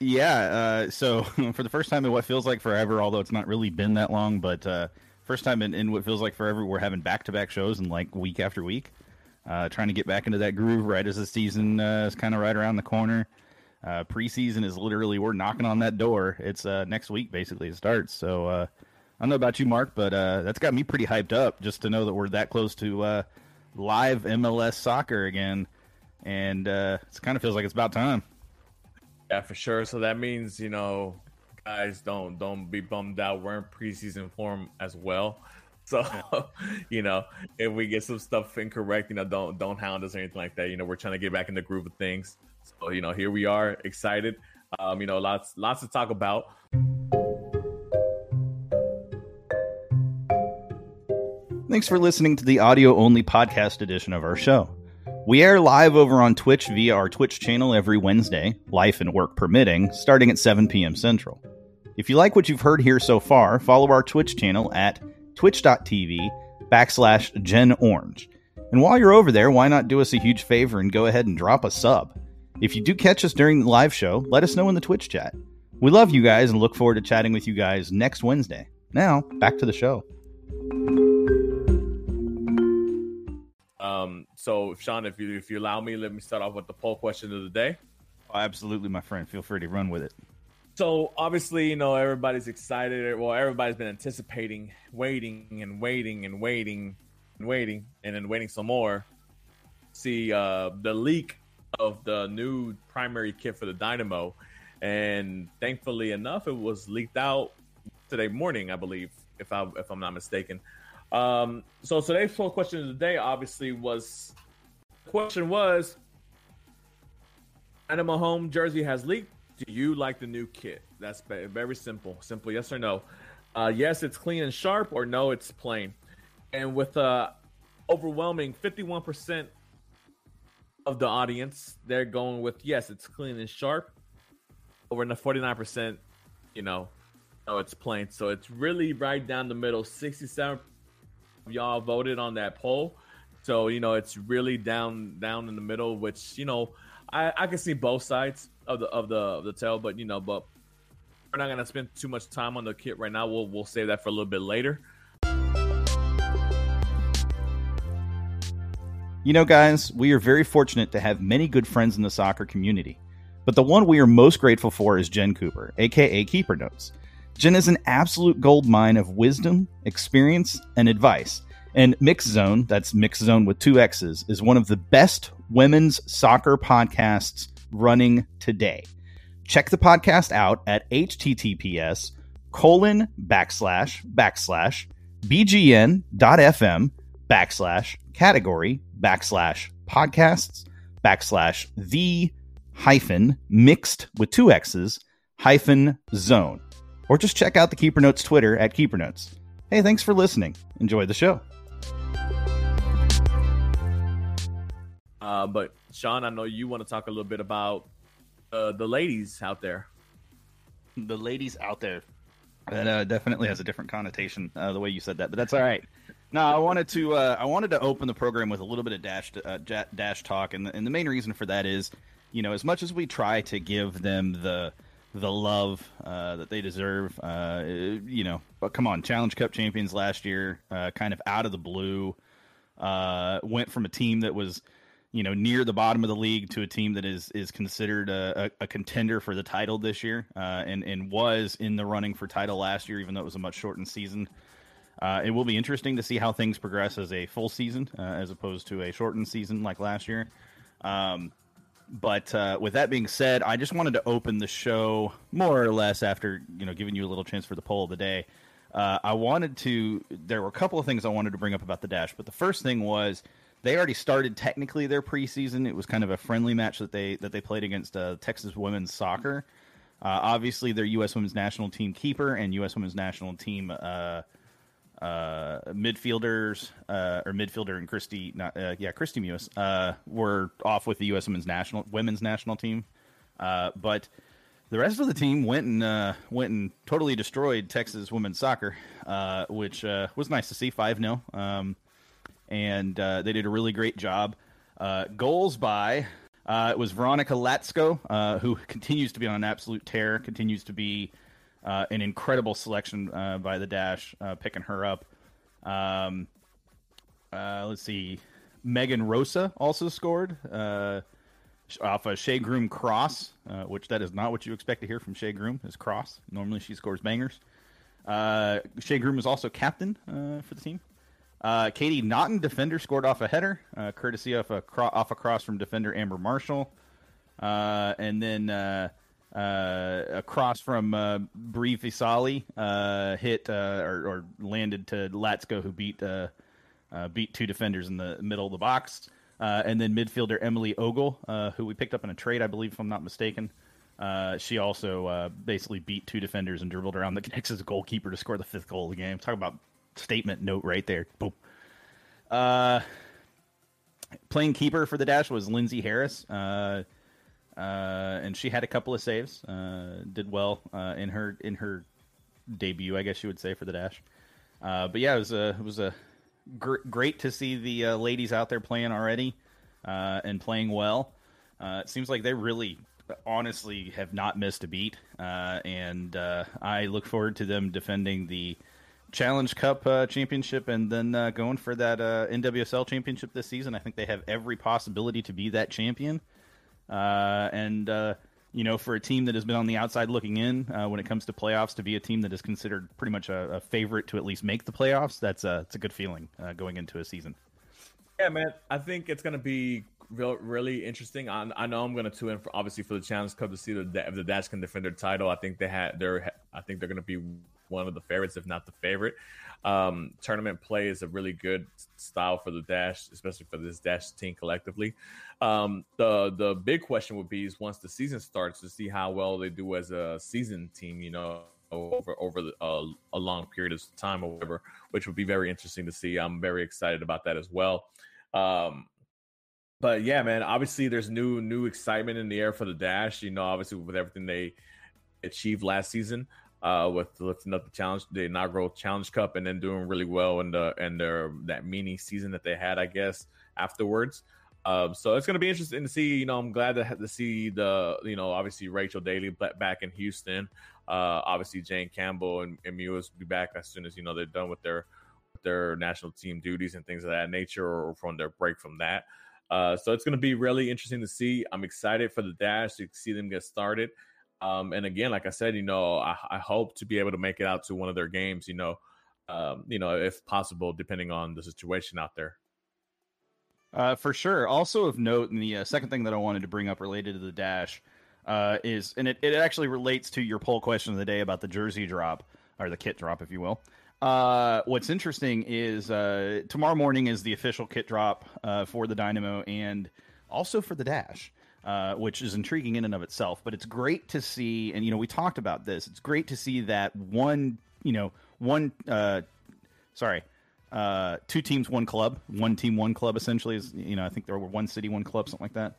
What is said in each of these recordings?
Yeah. Uh, so for the first time in what feels like forever, although it's not really been that long, but uh, first time in, in what feels like forever, we're having back to back shows and like week after week. Uh, trying to get back into that groove right as the season uh, is kind of right around the corner. Uh, preseason is literally we're knocking on that door. It's uh, next week basically it starts. So I don't know about you, Mark, but that's got me pretty hyped up just to know that we're that close to live MLS soccer again, and it kind of feels like it's about time. Yeah, for sure. So that means you know, guys, don't don't be bummed out. We're in preseason form as well. So, you know, if we get some stuff incorrect, you know, don't don't hound us or anything like that. You know, we're trying to get back in the groove of things. So, you know, here we are, excited. Um, you know, lots lots to talk about. Thanks for listening to the audio only podcast edition of our show. We air live over on Twitch via our Twitch channel every Wednesday, life and work permitting, starting at 7 p.m. Central. If you like what you've heard here so far, follow our Twitch channel at twitch.tv backslash Gen Orange. And while you're over there, why not do us a huge favor and go ahead and drop a sub? If you do catch us during the live show, let us know in the Twitch chat. We love you guys and look forward to chatting with you guys next Wednesday. Now, back to the show. Um, so Sean, if you if you allow me, let me start off with the poll question of the day. Oh, absolutely, my friend. Feel free to run with it. So obviously, you know, everybody's excited. Well, everybody's been anticipating, waiting and waiting and waiting and waiting and then waiting some more. See uh, the leak of the new primary kit for the Dynamo, and thankfully enough, it was leaked out today morning, I believe, if I if I'm not mistaken. Um, so today's poll question of the day obviously was the question was Animal Home jersey has leaked. Do you like the new kit? That's very simple. Simple yes or no. Uh, yes, it's clean and sharp, or no, it's plain. And with a overwhelming 51% of the audience, they're going with yes, it's clean and sharp. Over in the 49%, you know, no, it's plain. So it's really right down the middle. 67 y'all voted on that poll. So, you know, it's really down down in the middle, which, you know, I, I can see both sides of the of the of the tale, but you know, but we're not gonna spend too much time on the kit right now. We'll we'll save that for a little bit later. You know, guys, we are very fortunate to have many good friends in the soccer community. But the one we are most grateful for is Jen Cooper, aka Keeper Notes. Jen is an absolute gold mine of wisdom, experience, and advice. And Mixx Zone, that's Mixx Zone with two X's, is one of the best women's soccer podcasts running today. Check the podcast out at https colon backslash backslash bgn.fm backslash category backslash podcasts backslash the hyphen mixed with two X's hyphen zone. Or just check out the Keeper Notes Twitter at Keeper Notes. Hey, thanks for listening. Enjoy the show. Uh, but Sean, I know you want to talk a little bit about uh, the ladies out there. The ladies out there. That uh, definitely has a different connotation uh, the way you said that, but that's all right. No, I wanted to uh, I wanted to open the program with a little bit of dash uh, dash talk, and the, and the main reason for that is, you know, as much as we try to give them the the love uh, that they deserve, uh, you know, but come on, Challenge Cup champions last year, uh, kind of out of the blue, uh, went from a team that was, you know, near the bottom of the league to a team that is is considered a, a, contender for the title this year, uh, and and was in the running for title last year, even though it was a much shortened season. Uh, it will be interesting to see how things progress as a full season as opposed to a shortened season like last year. Um, but uh, with that being said, I just wanted to open the show more or less after you know giving you a little chance for the poll of the day. Uh, I wanted to. There were a couple of things I wanted to bring up about the dash, but the first thing was they already started technically their preseason. It was kind of a friendly match that they that they played against uh, Texas women's soccer. Uh, obviously, their U.S. women's national team keeper and U.S. women's national team uh, uh, midfielders uh, or midfielder and Kristie, not, uh, yeah, Kristie Mewis uh, were off with the U.S. women's national women's national team, uh, but the rest of the team went and uh, went and totally destroyed Texas women's soccer, which was nice to see five 0 um, and they did a really great job. goals by Uh, it was Veronica Latsko, uh, who continues to be on an absolute tear, continues to be uh, an incredible selection uh, by the Dash, uh, picking her up. Um, uh, let's see. Megan Rosa also scored off a Shea Groom cross, which that is not what you expect to hear from Shea Groom, is cross. Normally she scores bangers. Shea Groom is also captain for the team. Uh, Katie Naughton, defender, scored off a header, uh, courtesy of a cro- off a cross from defender Amber Marshall, uh, and then uh, uh, from uh, Bri Visalli hit or, or, landed to Latsko, who beat beat two defenders in the middle of the box, and then midfielder Emily Ogle, who we picked up in a trade, I believe, if I'm not mistaken. she also basically beat two defenders and dribbled around the Knicks' goalkeeper to score the fifth goal of the game. Talk about statement note right there. Boom. Uh, playing keeper for the Dash was Lindsay Harris, uh, uh, and she had a couple of saves. Uh, did well uh, in her in her debut, I guess you would say, for the Dash. Uh, but yeah, it was a it was a gr- great to see the ladies out there playing already and playing well. it seems like they really honestly have not missed a beat, and I look forward to them defending the Challenge Cup uh, championship and then uh, going for that uh, NWSL championship this season. I think they have every possibility to be that champion. Uh, and uh, you know, for a team that has been on the outside looking in uh, when it comes to playoffs, to be a team that is considered pretty much a, a favorite to at least make the playoffs, that's a it's a good feeling going into a season. Yeah, man, I think it's going to be real, really interesting. I, I know I'm going to tune in for obviously for the Challenge Cup to see the if the Dash can defend their title. I think they had they're I think they're going to be one of the favorites, if not the favorite. Um, tournament play is a really good style for the Dash, especially for this Dash team collectively. Um, the the big question would be is once the season starts to see how well they do as a season team. You know, over over the, uh, a long period of time or whatever, which would be very interesting to see. I'm very excited about that as well. Um, but yeah, man, obviously there's new new excitement in the air for the Dash. You know, obviously with everything they achieved last season uh, with lifting up the challenge, the inaugural Challenge Cup, and then doing really well in the and their that mini season that they had, I guess, afterwards. Um, so it's going to be interesting to see. You know, I'm glad to, to see the you know obviously Rachel Daly back in Houston. Uh, obviously Jane Campbell and, and Mewis will be back as soon as you know they're done with their their national team duties and things of that nature, or from their break from that. Uh, so it's going to be really interesting to see. I'm excited for the dash to see them get started. Um, and again, like I said, you know, I, I, hope to be able to make it out to one of their games. You know, um, you know, if possible, depending on the situation out there. Uh, for sure. Also of note, and the uh, second thing that I wanted to bring up related to the dash uh, is, and it, it actually relates to your poll question of the day about the jersey drop or the kit drop, if you will. Uh, what's interesting is uh, tomorrow morning is the official kit drop uh, for the Dynamo and also for the Dash. Uh, which is intriguing in and of itself. But it's great to see, and you know, we talked about this. It's great to see that one, you know, one, uh, sorry, uh, two teams, one club, one team, one club. Essentially, is you know, I think there were one city, one club, something like that.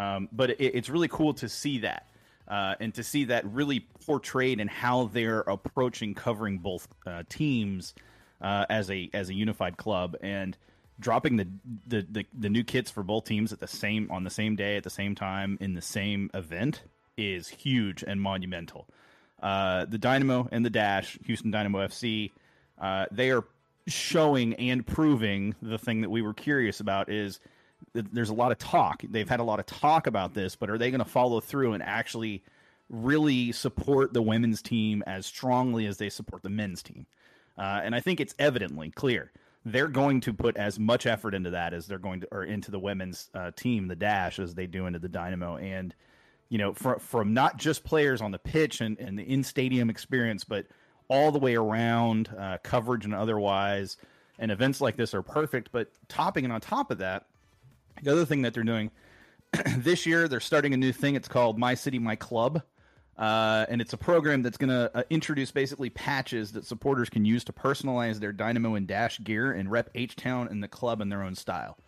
Um, but it, it's really cool to see that. Uh, and to see that really portrayed and how they're approaching covering both uh, teams uh, as a as a unified club and dropping the, the, the the new kits for both teams at the same on the same day at the same time in the same event is huge and monumental. Uh, the Dynamo and the Dash, Houston Dynamo FC, uh, they are showing and proving the thing that we were curious about is there's a lot of talk. They've had a lot of talk about this, but are they going to follow through and actually really support the women's team as strongly as they support the men's team? Uh, and I think it's evidently clear they're going to put as much effort into that as they're going to, or into the women's uh, team, the Dash, as they do into the Dynamo. And, you know, from, from not just players on the pitch and, and the in stadium experience, but all the way around, uh, coverage and otherwise. And events like this are perfect. But topping and on top of that, the other thing that they're doing this year, they're starting a new thing. It's called My City, My Club. Uh, and it's a program that's going to uh, introduce basically patches that supporters can use to personalize their Dynamo and Dash gear and rep H Town and the club in their own style.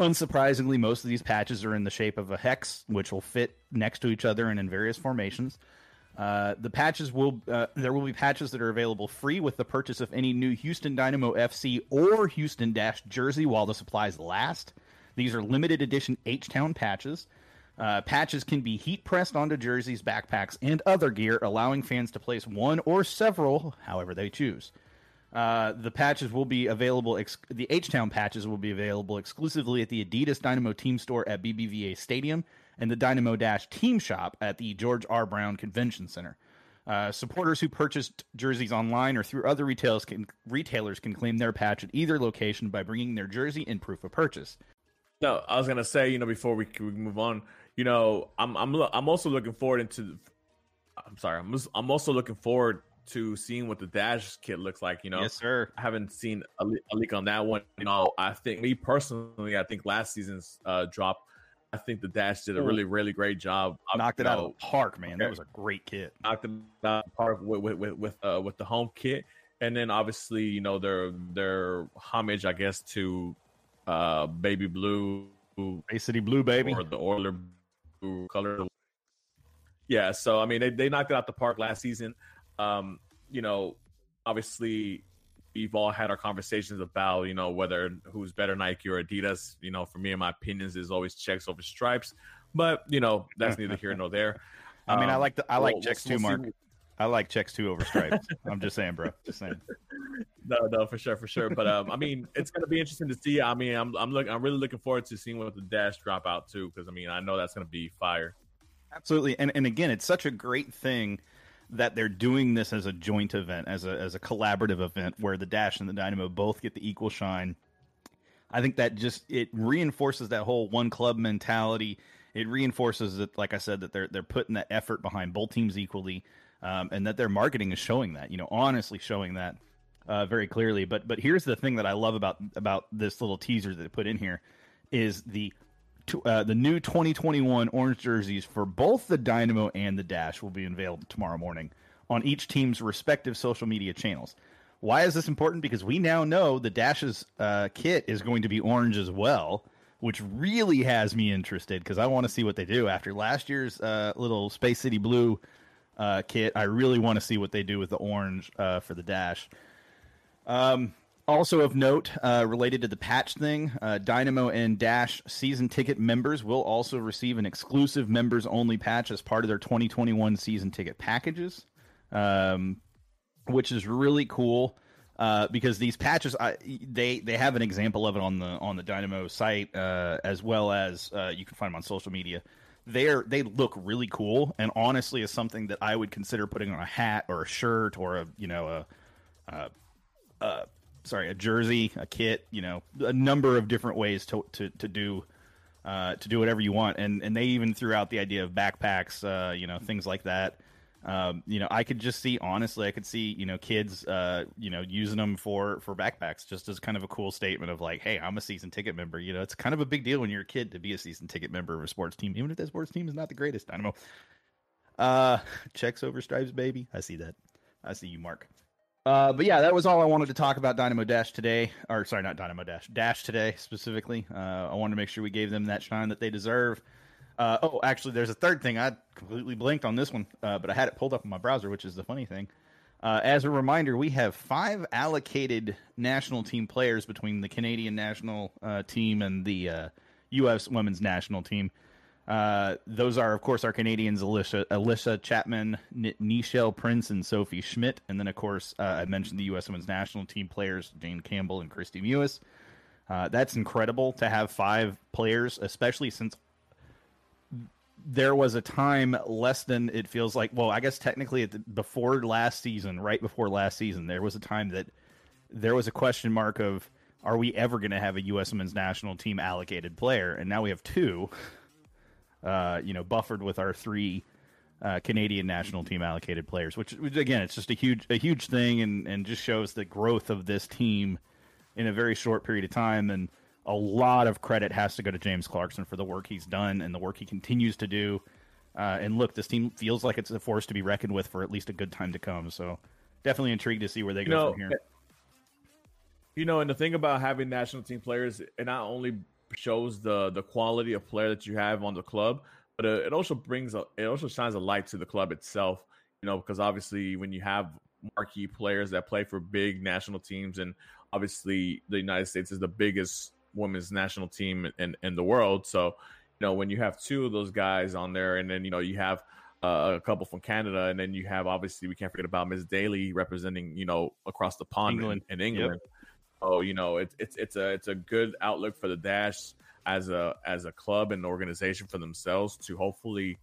Unsurprisingly, most of these patches are in the shape of a hex, which will fit next to each other and in various formations. Uh, the patches will uh, there will be patches that are available free with the purchase of any new Houston Dynamo FC or Houston Dash jersey while the supplies last. These are limited edition H Town patches. Uh, patches can be heat pressed onto jerseys, backpacks, and other gear, allowing fans to place one or several, however they choose. Uh, the patches will be available. Ex- the H Town patches will be available exclusively at the Adidas Dynamo Team Store at BBVA Stadium and the Dynamo Dash Team Shop at the George R. Brown Convention Center. Uh, supporters who purchased jerseys online or through other retailers can, retailers can claim their patch at either location by bringing their jersey and proof of purchase. No, I was gonna say, you know, before we, we move on, you know, I'm I'm I'm also looking forward into. I'm sorry, I'm I'm also looking forward to seeing what the dash kit looks like. You know, yes, sir. I haven't seen a, a leak on that one. You know, I think me personally, I think last season's uh, drop I think the Dash did a really, really great job. Knocked it know, out of the park, man. That was a great kit. Knocked it out of the park with with with with, uh, with the home kit, and then obviously, you know, their their homage, I guess, to uh Baby Blue, Bay City Blue, baby, or the Oiler blue color. Yeah, so I mean, they they knocked it out the park last season. Um, you know, obviously we've all had our conversations about you know whether who's better Nike or Adidas. You know, for me and my opinions is always checks over stripes, but you know that's neither here nor there. I mean, um, I like the I like we'll, checks we'll, too, we'll Mark. I like checks too over stripes. I'm just saying, bro. Just saying. No, no, for sure, for sure. But um, I mean, it's gonna be interesting to see. I mean, I'm I'm look, I'm really looking forward to seeing what the dash drop out too, because I mean, I know that's gonna be fire. Absolutely, and and again, it's such a great thing that they're doing this as a joint event, as a as a collaborative event where the Dash and the Dynamo both get the equal shine. I think that just it reinforces that whole one club mentality. It reinforces that, like I said, that they're they're putting that effort behind both teams equally, um, and that their marketing is showing that. You know, honestly showing that uh, very clearly. But but here's the thing that I love about about this little teaser that they put in here is the uh, the new 2021 orange jerseys for both the Dynamo and the Dash will be available tomorrow morning on each team's respective social media channels. Why is this important? Because we now know the Dash's uh, kit is going to be orange as well, which really has me interested because I want to see what they do after last year's uh, little Space City Blue uh, kit. I really want to see what they do with the orange uh, for the Dash. Um, also of note, uh, related to the patch thing, uh, Dynamo and Dash season ticket members will also receive an exclusive members only patch as part of their 2021 season ticket packages, um, which is really cool. Uh, because these patches, I, they they have an example of it on the on the Dynamo site, uh, as well as uh, you can find them on social media. They're they look really cool, and honestly, is something that I would consider putting on a hat or a shirt or a you know a, a, sorry, a jersey, a kit, you know, a number of different ways to to, to do uh, to do whatever you want. And and they even threw out the idea of backpacks, uh, you know, things like that. Um, you know, I could just see honestly, I could see you know kids, uh, you know, using them for for backpacks just as kind of a cool statement of like, hey, I'm a season ticket member. You know, it's kind of a big deal when you're a kid to be a season ticket member of a sports team, even if that sports team is not the greatest. Know. Uh, checks over stripes, baby. I see that. I see you, Mark. Uh, but yeah, that was all I wanted to talk about Dynamo Dash today. Or sorry, not Dynamo Dash, Dash today specifically. Uh, I wanted to make sure we gave them that shine that they deserve. Uh, oh, actually, there's a third thing. I completely blinked on this one, uh, but I had it pulled up in my browser, which is the funny thing. Uh, as a reminder, we have five allocated national team players between the Canadian national uh, team and the U.S. women's national team. Uh, those are, of course, our Canadians: Alicia, Allysha Chapman, N- Nichelle Prince, and Sophie Schmidt. And then, of course, uh, I mentioned the U.S. Women's National Team players: Jane Campbell and Kristie Mewis. Uh, that's incredible to have five players, especially since there was a time less than it feels like. Well, I guess technically, the, before last season, right before last season, there was a time that there was a question mark of are we ever going to have a U.S. Women's National Team allocated player? And now we have two uh, you know, buffered with our three uh, Canadian national team allocated players, which, which, again, it's just a huge a huge thing, and and just shows the growth of this team in a very short period of time. And a lot of credit has to go to James Clarkson for the work he's done and the work he continues to do. Uh, and look, this team feels like it's a force to be reckoned with for at least a good time to come. So definitely intrigued to see where they go know, from here. You know, and the thing about having national team players, it not only shows the the quality of player that you have on the club, but uh, it also brings a, it also shines a light to the club itself. You know, because obviously when you have marquee players that play for big national teams, and obviously the United States is the biggest women's national team in in the world, so you know when you have two of those guys on there, and then you know you have uh, a couple from Canada, and then you have obviously we can't forget about Miss Daly representing you know across the pond England. in, in England. Yep. Oh, you know it's it's it's a it's a good outlook for the Dash as a as a club and organization for themselves to hopefully you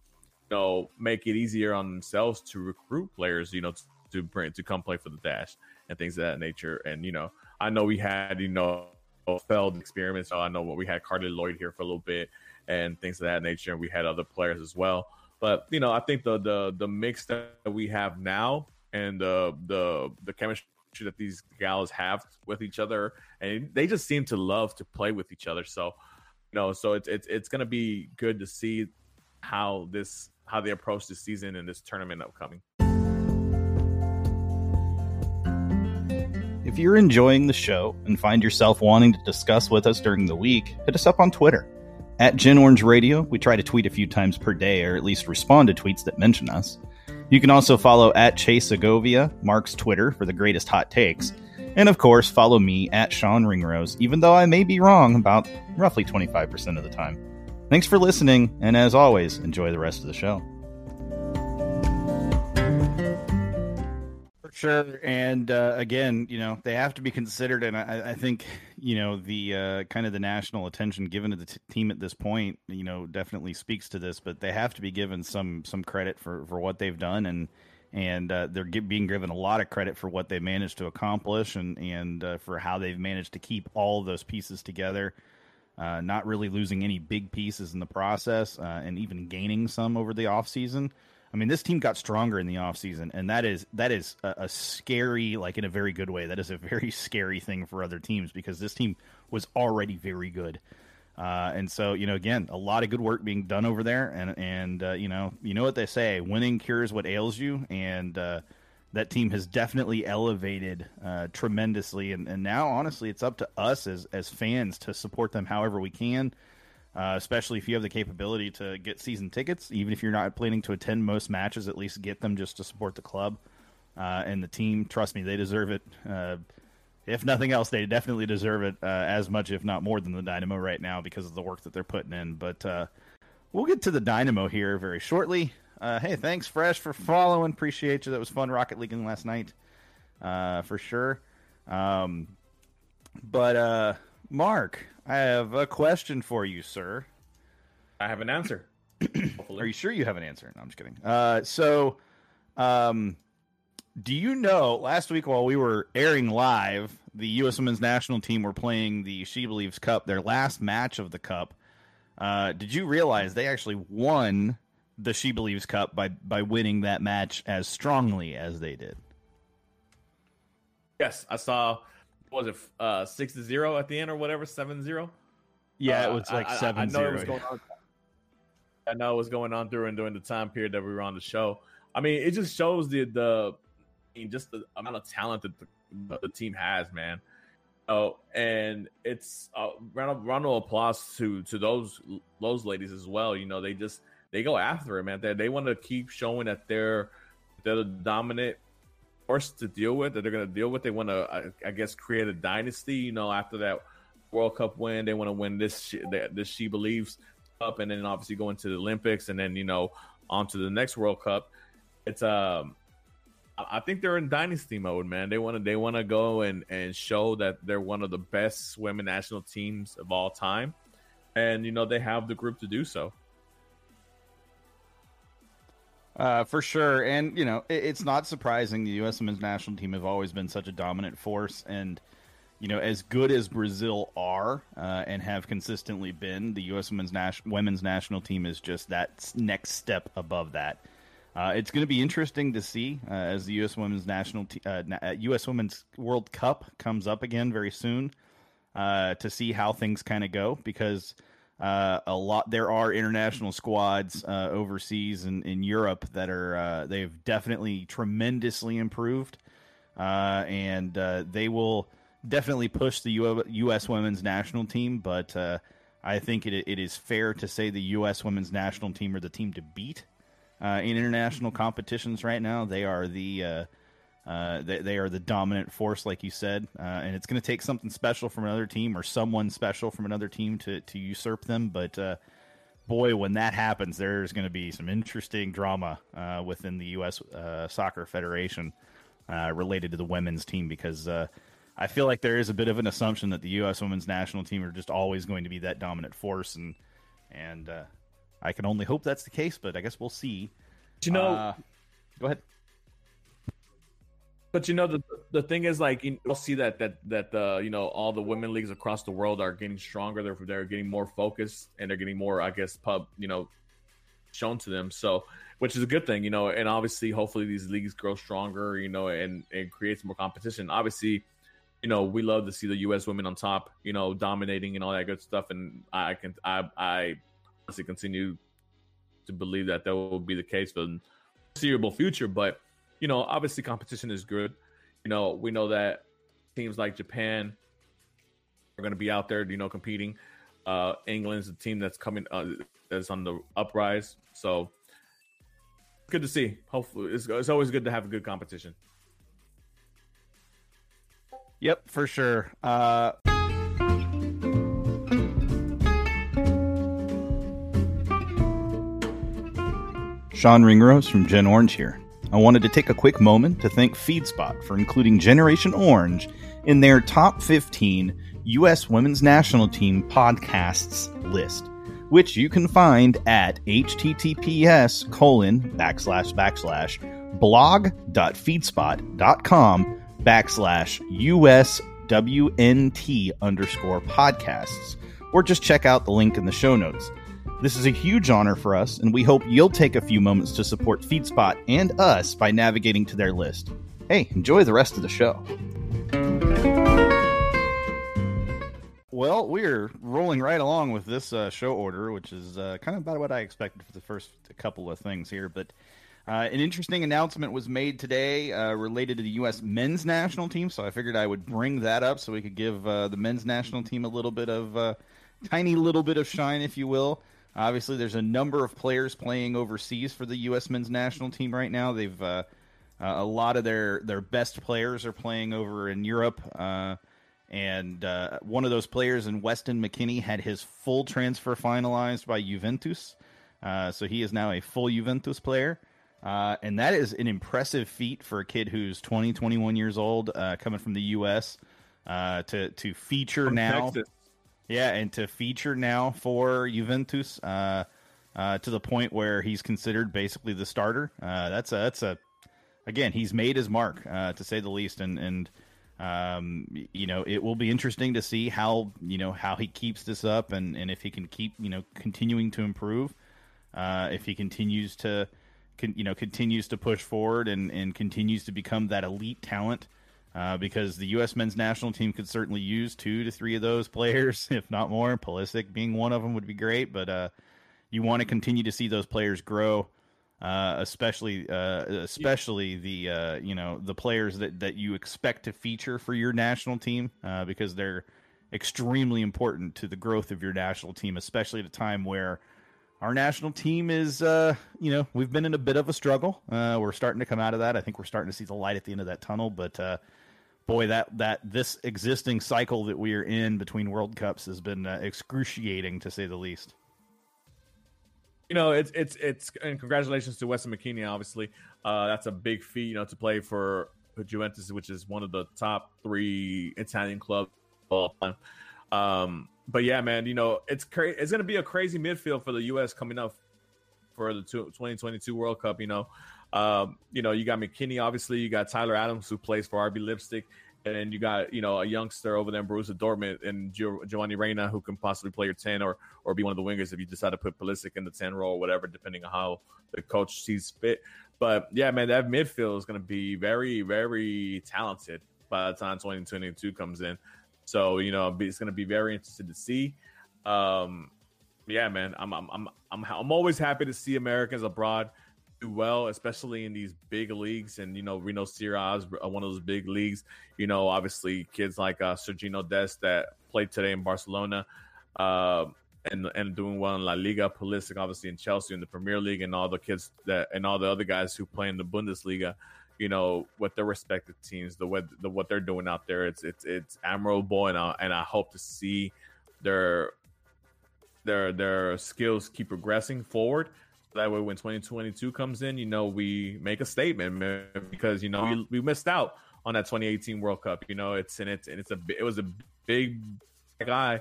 know make it easier on themselves to recruit players you know to, to bring to come play for the Dash and things of that nature. And you know I know we had you know Uh, failed experiments. So I know what we had Carli Lloyd here for a little bit and things of that nature, and we had other players as well. But you know, I think the the the mix that we have now and the the the chemistry that these gals have with each other, and they just seem to love to play with each other. So, you know, so it's it's it's gonna be good to see how this how they approach this season and this tournament upcoming. If you're enjoying the show and find yourself wanting to discuss with us during the week, hit us up on Twitter at Gen Orange Radio, we try to tweet a few times per day or at least respond to tweets that mention us. You can also follow at Chase Segovia, Mark's Twitter, for the greatest hot takes. And of course, follow me at Sean Ringrose, even though I may be wrong about roughly 25% of the time. Thanks for listening, and as always, enjoy the rest of the show. Sure, and uh, again, you know they have to be considered, and I, I think you know the uh, kind of the national attention given to the t- team at this point, you know, definitely speaks to this. But they have to be given some some credit for for what they've done, and and uh, they're being given a lot of credit for what they managed to accomplish, and and uh, for how they've managed to keep all those pieces together. Uh, not really losing any big pieces in the process, uh, and even gaining some over the offseason. season I mean, this team got stronger in the offseason, and that is that is a, a, scary, like in a very good way. That is a very scary thing for other teams because this team was already very good. Uh, and so, you know, again, a lot of good work being done over there, and and uh, you know, you know what they say: winning cures what ails you, and uh, that team has definitely elevated uh, tremendously. And, and now, honestly, it's up to us as as fans to support them however we can uh, especially if you have the capability to get season tickets. Even if you're not planning to attend most matches, at least get them just to support the club uh, and the team. Trust me, they deserve it. Uh, if nothing else, they definitely deserve it uh, as much, if not more, than the Dynamo right now because of the work that they're putting in. But uh, we'll get to the Dynamo here very shortly. Uh, hey, thanks, Fresh, for following. Appreciate you. That was fun Rocket Leaguing last night, for sure. Um, but Mark, I have a question for you, sir. I have an answer. Are you sure you have an answer? No, I'm just kidding. Uh, so, um, do you know last week while we were airing live, the U.S. Women's National Team were playing the She Believes Cup, their last match of the Cup. Uh, did you realize they actually won the She Believes Cup by by winning that match as strongly as they did? Yes, I saw was it uh six to zero at the end or whatever seven zero? Yeah, it uh, was like uh, seven I, I know zero. It was going on. I know it was going on during during the time period that we were on the show. I mean, it just shows the the I mean, just the amount of talent that the, the team has, man. Oh, and it's uh, round of, round of applause to to those those ladies as well. You know, they just they go after it, man. They they want to keep showing that they're they're the dominant force to deal with that they're going to deal with. They want to, I, I, guess, create a dynasty. You know, after that World Cup win, they want to win this this She Believes up, and then obviously go into the Olympics, and then you know on to the next World Cup. It's um, I think they're in dynasty mode, man. They want to they want to go and and show that they're one of the best women national teams of all time, and you know they have the group to do so. Uh, for sure, and you know it, it's not surprising the U.S. Women's National Team have always been such a dominant force, and you know as good as Brazil are uh, and have consistently been, the U.S. Women's, Nas- Women's National Team is just that next step above that. Uh, it's going to be interesting to see uh, as the U.S. Women's National Te- U.S. Uh, Women's World Cup comes up again very soon uh, to see how things kind of go because uh, a lot there are international squads uh, overseas in, in Europe that are uh, they've definitely tremendously improved, uh, and uh, they will definitely push the U- U.S. women's national team. But uh, I think it, it is fair to say the U.S. women's national team are the team to beat in international competitions right now. They are the uh, they, they, are the dominant force, like you said, uh, and it's going to take something special from another team or someone special from another team to, to usurp them. But uh, boy, when that happens, there's going to be some interesting drama uh, within the U.S. Uh, Soccer Federation uh, related to the women's team because uh, I feel like there is a bit of an assumption that the U.S. women's national team are just always going to be that dominant force, and and uh, I can only hope that's the case, but I guess we'll see. you know, Uh, go ahead. But you know the the thing is like you'll see that that that uh, you know all the women leagues across the world are getting stronger. They're they're getting more focused and they're getting more I guess pub you know shown to them. So which is a good thing, you know. And obviously, hopefully these leagues grow stronger, you know, and and creates more competition. Obviously, you know we love to see the U.S. women on top, you know, dominating and all that good stuff. And I can I I honestly continue to believe that that will be the case for the foreseeable future, but you know, obviously competition is good. You know, we know that teams like Japan are going to be out there, you know, competing. Uh, England's a team that's coming, uh, that's on the uprise. So good to see. Hopefully, it's, it's always good to have a good competition. Yep, for sure. Uh, Sean Ringrose from Gen Orange here. I wanted to take a quick moment to thank FeedSpot for including Generation Orange in their top 15 U.S. Women's National Team podcasts list, which you can find at https colon backslash backslash blog.feedspot.com backslash USWNT underscore podcasts, or just check out the link in the show notes. This is a huge honor for us, and we hope you'll take a few moments to support FeedSpot and us by navigating to their list. Hey, enjoy the rest of the show. Well, we're rolling right along with this uh, show order, which is uh, kind of about what I expected for the first couple of things here. But uh, an interesting announcement was made today uh, related to the U.S. men's national team, so I figured I would bring that up so we could give uh, the men's national team a little bit of, uh, tiny little bit of shine, if you will. Obviously, there's a number of players playing overseas for the U.S. men's national team right now. They've uh, uh, a lot of their their best players are playing over in Europe, uh, and uh, one of those players in Weston McKennie had his full transfer finalized by Juventus, uh, so he is now a full Juventus player. Uh, and that is an impressive feat for a kid who's 20, 21 years old, uh, coming from the U.S. Uh, to to feature From now. Texas. Yeah, and to feature now for Juventus uh, uh, to the point where he's considered basically the starter. Uh, that's a that's a again he's made his mark uh, to say the least, and and um, you know it will be interesting to see how you know how he keeps this up and and if he can keep you know continuing to improve, uh, if he continues to con- you know continues to push forward and and continues to become that elite talent uh, because the U.S. men's national team could certainly use two to three of those players, if not more. Pulisic being one of them would be great, but uh, you want to continue to see those players grow, uh, especially uh, especially the uh, you know the players that, that you expect to feature for your national team uh, because they're extremely important to the growth of your national team, especially at a time where our national team is, you know, we've been in a bit of a struggle. We're starting to come out of that. I think we're starting to see the light at the end of that tunnel. But boy, that that this existing cycle that we are in between World Cups has been uh, excruciating to say the least. you know, it's it's it's and congratulations to Weston McKennie. Obviously, uh, that's a big feat. You know, to play for Juventus, which is one of the top three Italian clubs. Um, but yeah, man, you know, it's cra- It's going to be a crazy midfield for the U.S. coming up for the two- 2022 World Cup. You know, um, you know, you got McKennie. Obviously, you got Tyler Adams who plays for RB Leipzig. And then you got, you know, a youngster over there in Dortmund and Gio- Giovanni Reyna who can possibly play your 10 or or be one of the wingers if you decide to put Pulisic in the 10 role or whatever, depending on how the coach sees fit. But yeah, man, that midfield is going to be very, very talented by the time 2022 comes in. So, you know, it's going to be very interesting to see. Um, yeah, man, I'm, I'm, I'm, I'm, I'm always happy to see Americans abroad do well, especially in these big leagues. And you know, Reno Sierra is one of those big leagues. You know, obviously, kids like uh, Sergiño Dest that played today in Barcelona, uh, and and doing well in La Liga. Pulisic, obviously, in Chelsea in the Premier League, and all the kids that and all the other guys who play in the Bundesliga. You know, with their respective teams, the what the what they're doing out there, it's it's it's admirable, and I and I hope to see their their their skills keep progressing forward. That way, when 2022 comes in, you know, we make a statement man, because you know we, we missed out on that 2018 World Cup. You know, it's and it's and it's a it was a big guy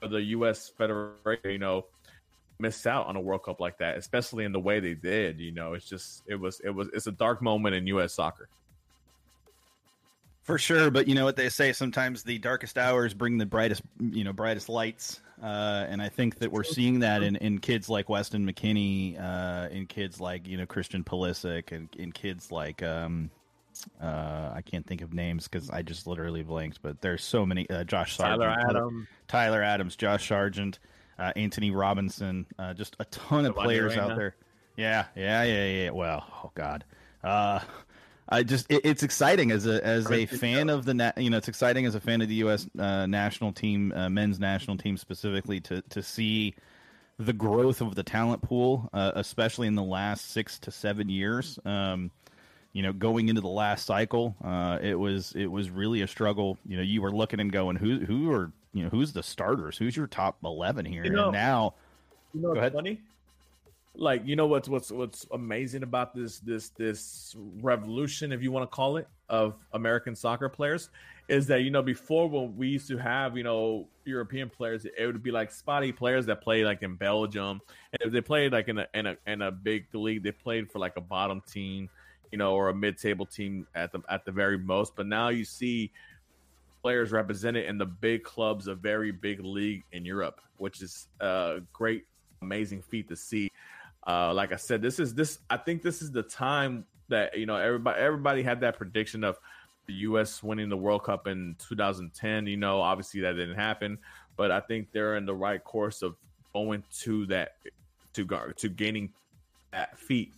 for the U.S. Federation. You know, missed out on a World Cup like that, especially in the way they did. You know, it's just it was it was it's a dark moment in U.S. soccer. For sure, but you know what they say. Sometimes the darkest hours bring the brightest, you know, brightest lights. Uh, and I think that we're seeing that in, in kids like Weston McKennie, uh, in kids like you know Christian Pulisic, and in kids like um, uh, I can't think of names because I just literally blanked. But there's so many. Uh, Josh Sargent, Tyler Adams, Tyler Adams, Josh Sargent, uh, Antonee Robinson, uh, just a ton of players out there. Yeah, yeah, yeah, yeah. Well, oh god. I just it, it's exciting as a as a fan of the na- you know it's exciting as a fan of the U.S. Uh, national team, uh, men's national team specifically to to see the growth of the talent pool, uh, especially in the last six to seven years. Um, you know, going into the last cycle, uh, it was it was really a struggle. You know, you were looking and going, who who are you know who's the starters? Who's your top eleven here? You know, and now, you know, go ahead. Funny like you know what's what's what's amazing about this this this revolution if you want to call it of american soccer players is that you know before when we used to have you know european players it would be like spotty players that play like in belgium. And if they played like in a in a in a big league they played for like a bottom team you know or a mid-table team at the at the very most. But now you see players represented in the big clubs a very big league in europe which is a great amazing feat to see uh, like I said, this is this. I think this is the time that you know everybody everybody had that prediction of the U.S. winning the World Cup in 2010. You know, obviously that didn't happen, but I think they're in the right course of going to that to to gaining that feat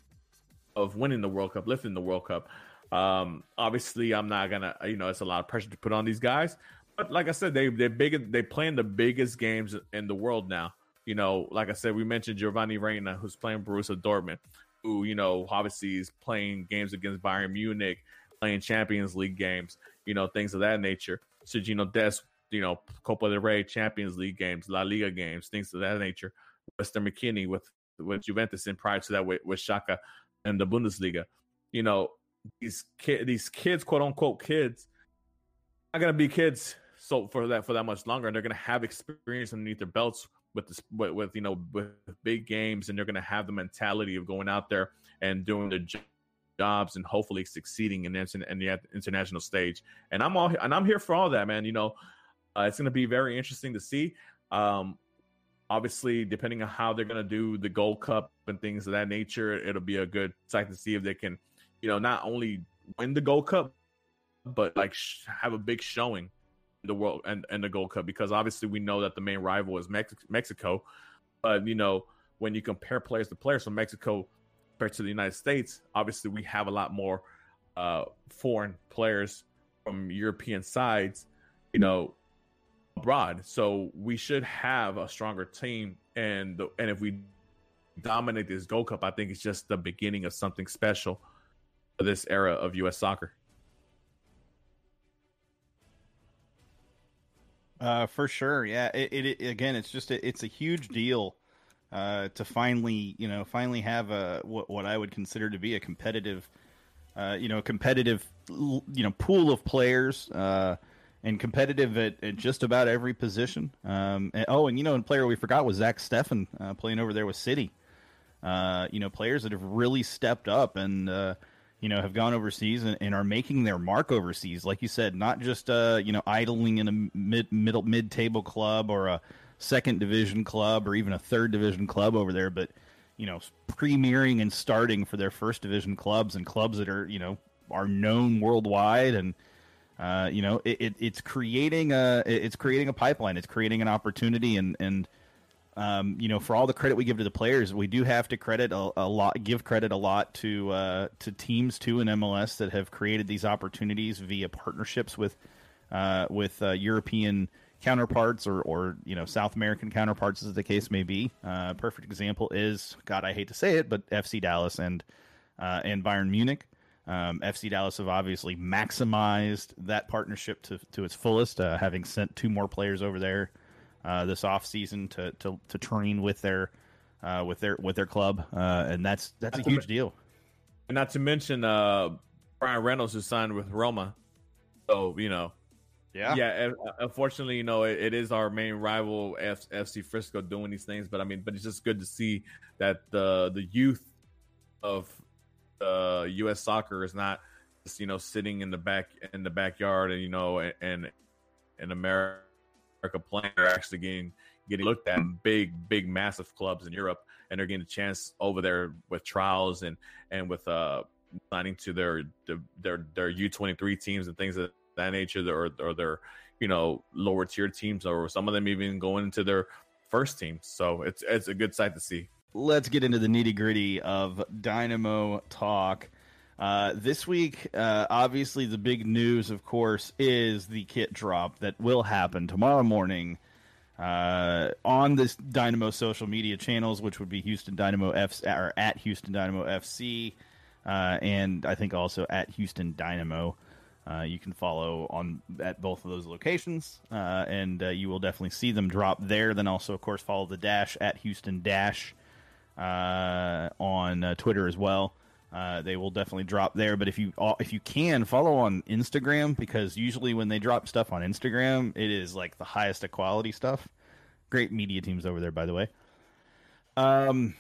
of winning the World Cup, lifting the World Cup. Um, obviously, I'm not gonna, you know, it's a lot of pressure to put on these guys, but like I said, they they big they playing the biggest games in the world now you know, like I said, we mentioned Giovanni Reyna, who's playing Borussia Dortmund, who, you know, obviously is playing games against Bayern Munich, playing Champions League games, you know, things of that nature. Sergiño Dest, you know, Copa del Rey, Champions League games, La Liga games, things of that nature. Weston McKennie with with Juventus and prior to that with, with Schalke and the Bundesliga. You know, these these kids, quote unquote kids, are gonna be kids so for that for that much longer, and they're gonna have experience underneath their belts with this with, with you know with big games, and they're going to have the mentality of going out there and doing the jobs and hopefully succeeding in the, in the international stage. And I'm all and I'm here for all that, man. You know, uh, it's going to be very interesting to see. Um, obviously, depending on how they're going to do the Gold Cup and things of that nature, it'll be a good sight to see if they can, you know, not only win the Gold Cup, but like sh- have a big showing the world and, and the Gold Cup because obviously we know that the main rival is Mex- Mexico. But you know, when you compare players to players from Mexico compared to the United States, obviously we have a lot more uh, foreign players from European sides, you know, abroad. So we should have a stronger team, and the, and if we dominate this Gold Cup, I think it's just the beginning of something special for this era of U.S. soccer. Uh, for sure, yeah. It, it, it again, it's just a, it's a huge deal uh, to finally, you know, finally have a what, what I would consider to be a competitive, uh, you know, competitive, you know, pool of players, uh, and competitive at, at just about every position. Um, and, oh, and you know, a player we forgot was Zach Steffen uh, playing over there with City. Uh, you know, players that have really stepped up and uh, you know, have gone overseas and, and, are making their mark overseas. Like you said, not just uh, you know idling in a mid middle mid table club or a second division club or even a third division club over there, but you know, premiering and starting for their first division clubs and clubs that are you know are known worldwide and. Uh, you know, it, it, it's creating a it's creating a pipeline. It's creating an opportunity, and and um, you know, for all the credit we give to the players, we do have to credit a, a lot, give credit a lot to uh, to teams too in MLS that have created these opportunities via partnerships with uh, with uh, European counterparts or, or you know South American counterparts, as the case may be. Uh, perfect example is God, I hate to say it, but FC Dallas and uh, and Bayern Munich. Um, FC Dallas have obviously maximized that partnership to to its fullest, uh, having sent two more players over there uh, this off season to, to to train with their uh, with their with their club, uh, and that's that's a huge deal. And not to mention uh, Bryan Reynolds, who signed with Roma. So you know, yeah, yeah. Unfortunately, you know, it, it is our main rival, F- FC Frisco, doing these things. But I mean, but it's just good to see that the the youth of uh, U.S. soccer is not just you know sitting in the back in the backyard and you know and in America playing are actually getting getting looked at in big big massive clubs in Europe and they're getting a chance over there with trials and and with uh signing to their their their U twenty three teams and things of that nature or or their you know lower tier teams or some of them even going into their first team. So it's it's a good sight to see let's get into the nitty gritty of Dynamo talk. Uh, this week, uh, obviously, the big news, of course, is the kit drop that will happen tomorrow morning uh, on this Dynamo social media channels, which would be Houston Dynamo F or at Houston Dynamo FC, uh, and I think also at Houston Dynamo. Uh, you can follow on at both of those locations, and you will definitely see them drop there. Then also, of course, follow the dash at Houston Dash on Twitter as well. Uh, they will definitely drop there. But if you uh, if you can follow on Instagram, because usually when they drop stuff on Instagram, it is like the highest quality stuff. Great media teams over there, by the way. Um,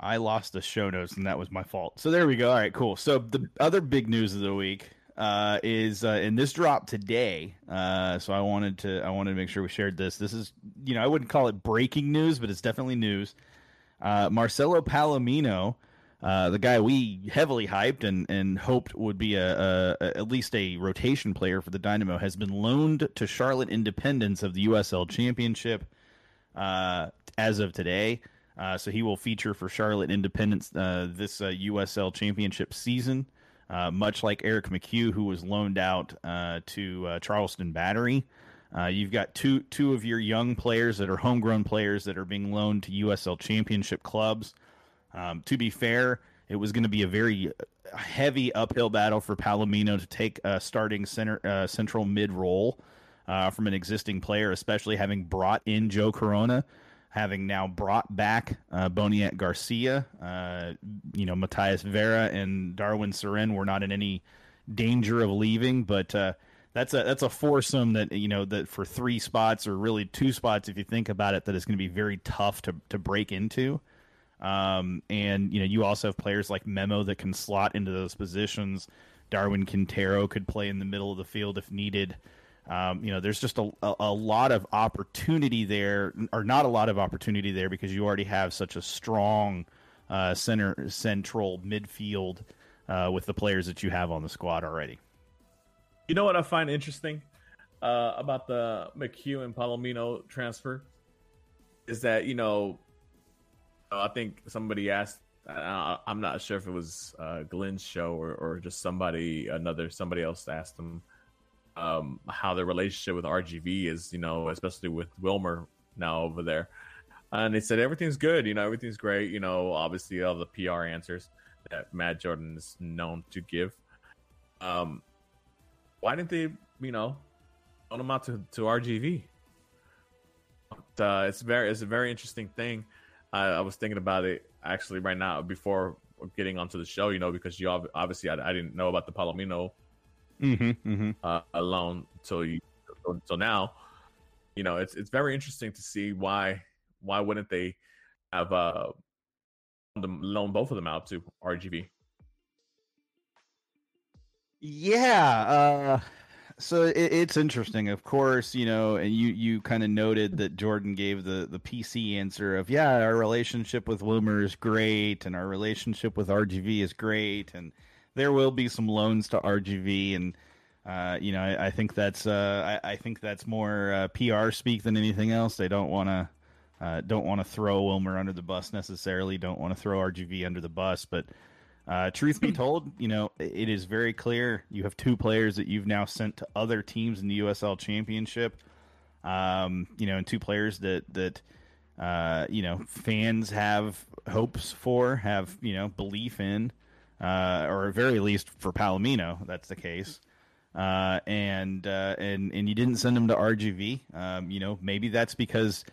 I lost the show notes, and that was my fault. So there we go. All right, cool. So the other big news of the week uh, is uh, in this drop today. Uh, so I wanted to I wanted to make sure we shared this. This is you know I wouldn't call it breaking news, but it's definitely news. Uh, Marcelo Palomino, uh, the guy we heavily hyped and, and hoped would be a, a, at least a rotation player for the Dynamo, has been loaned to Charlotte Independence of the USL Championship uh, as of today. Uh, so he will feature for Charlotte Independence uh, this USL Championship season. much like Erik McCue, who was loaned out to Charleston Battery. Uh, you've got two two of your young players that are homegrown players that are being loaned to USL Championship clubs. Um, to be fair, it was going to be a very heavy uphill battle for Palomino to take a starting center uh, central mid role uh, from an existing player, especially having brought in Joe Corona, having now brought back uh, Boniek Garcia. Uh, you know, Matías Vera and Darwin Cerén were not in any danger of leaving, but uh, that's a that's a foursome that you know that for three spots or really two spots if you think about it that is going to be very tough to to break into. Um, and you know you also have players like Memo that can slot into those positions. Darwin Quintero could play in the middle of the field if needed. Um, you know, there's just a, a, a, lot of opportunity there, or not a lot of opportunity there, because you already have such a strong uh, center central midfield uh, with the players that you have on the squad already. You know what I find interesting uh, about the McCue and Palomino transfer is that you know I think somebody asked. I, am not sure if it was uh, Glenn's show or, or just somebody another somebody else asked him um, how their relationship with RGV is. You know, especially with Wilmer now over there, and they said everything's good. You know, everything's great. You know, obviously all the PR answers that Matt Jordan is known to give. Um, why didn't they, you know, loan them out to, to RGV? But, uh, it's very it's a very interesting thing. I, I, was thinking about it actually right now before getting onto the show. You know, because you obviously I, I didn't know about the Palomino mm-hmm, mm-hmm. Uh, loan until you so now. You know, it's it's very interesting to see why why wouldn't they have uh loan both of them out to RGV? Yeah. Uh, so it, it's interesting, of course, you know, and you, you kind of noted that Jordan gave the, the PC answer of, yeah, our relationship with Wilmer is great and our relationship with RGV is great. And there will be some loans to RGV. And, uh, you know, I, I, think that's, uh, I, I, think that's more uh, PR speak than anything else. They don't want to, uh, don't want to throw Wilmer under the bus necessarily. Don't want to throw RGV under the bus, but, uh, truth be told, you know, it is very clear you have two players that you've now sent to other teams in the USL Championship. Um, you know, and two players that that uh, you know fans have hopes for, have you know belief in, uh, or at very least for Palomino, that's the case. uh, and uh, and and you didn't send him to RGV. Um, you know, maybe that's because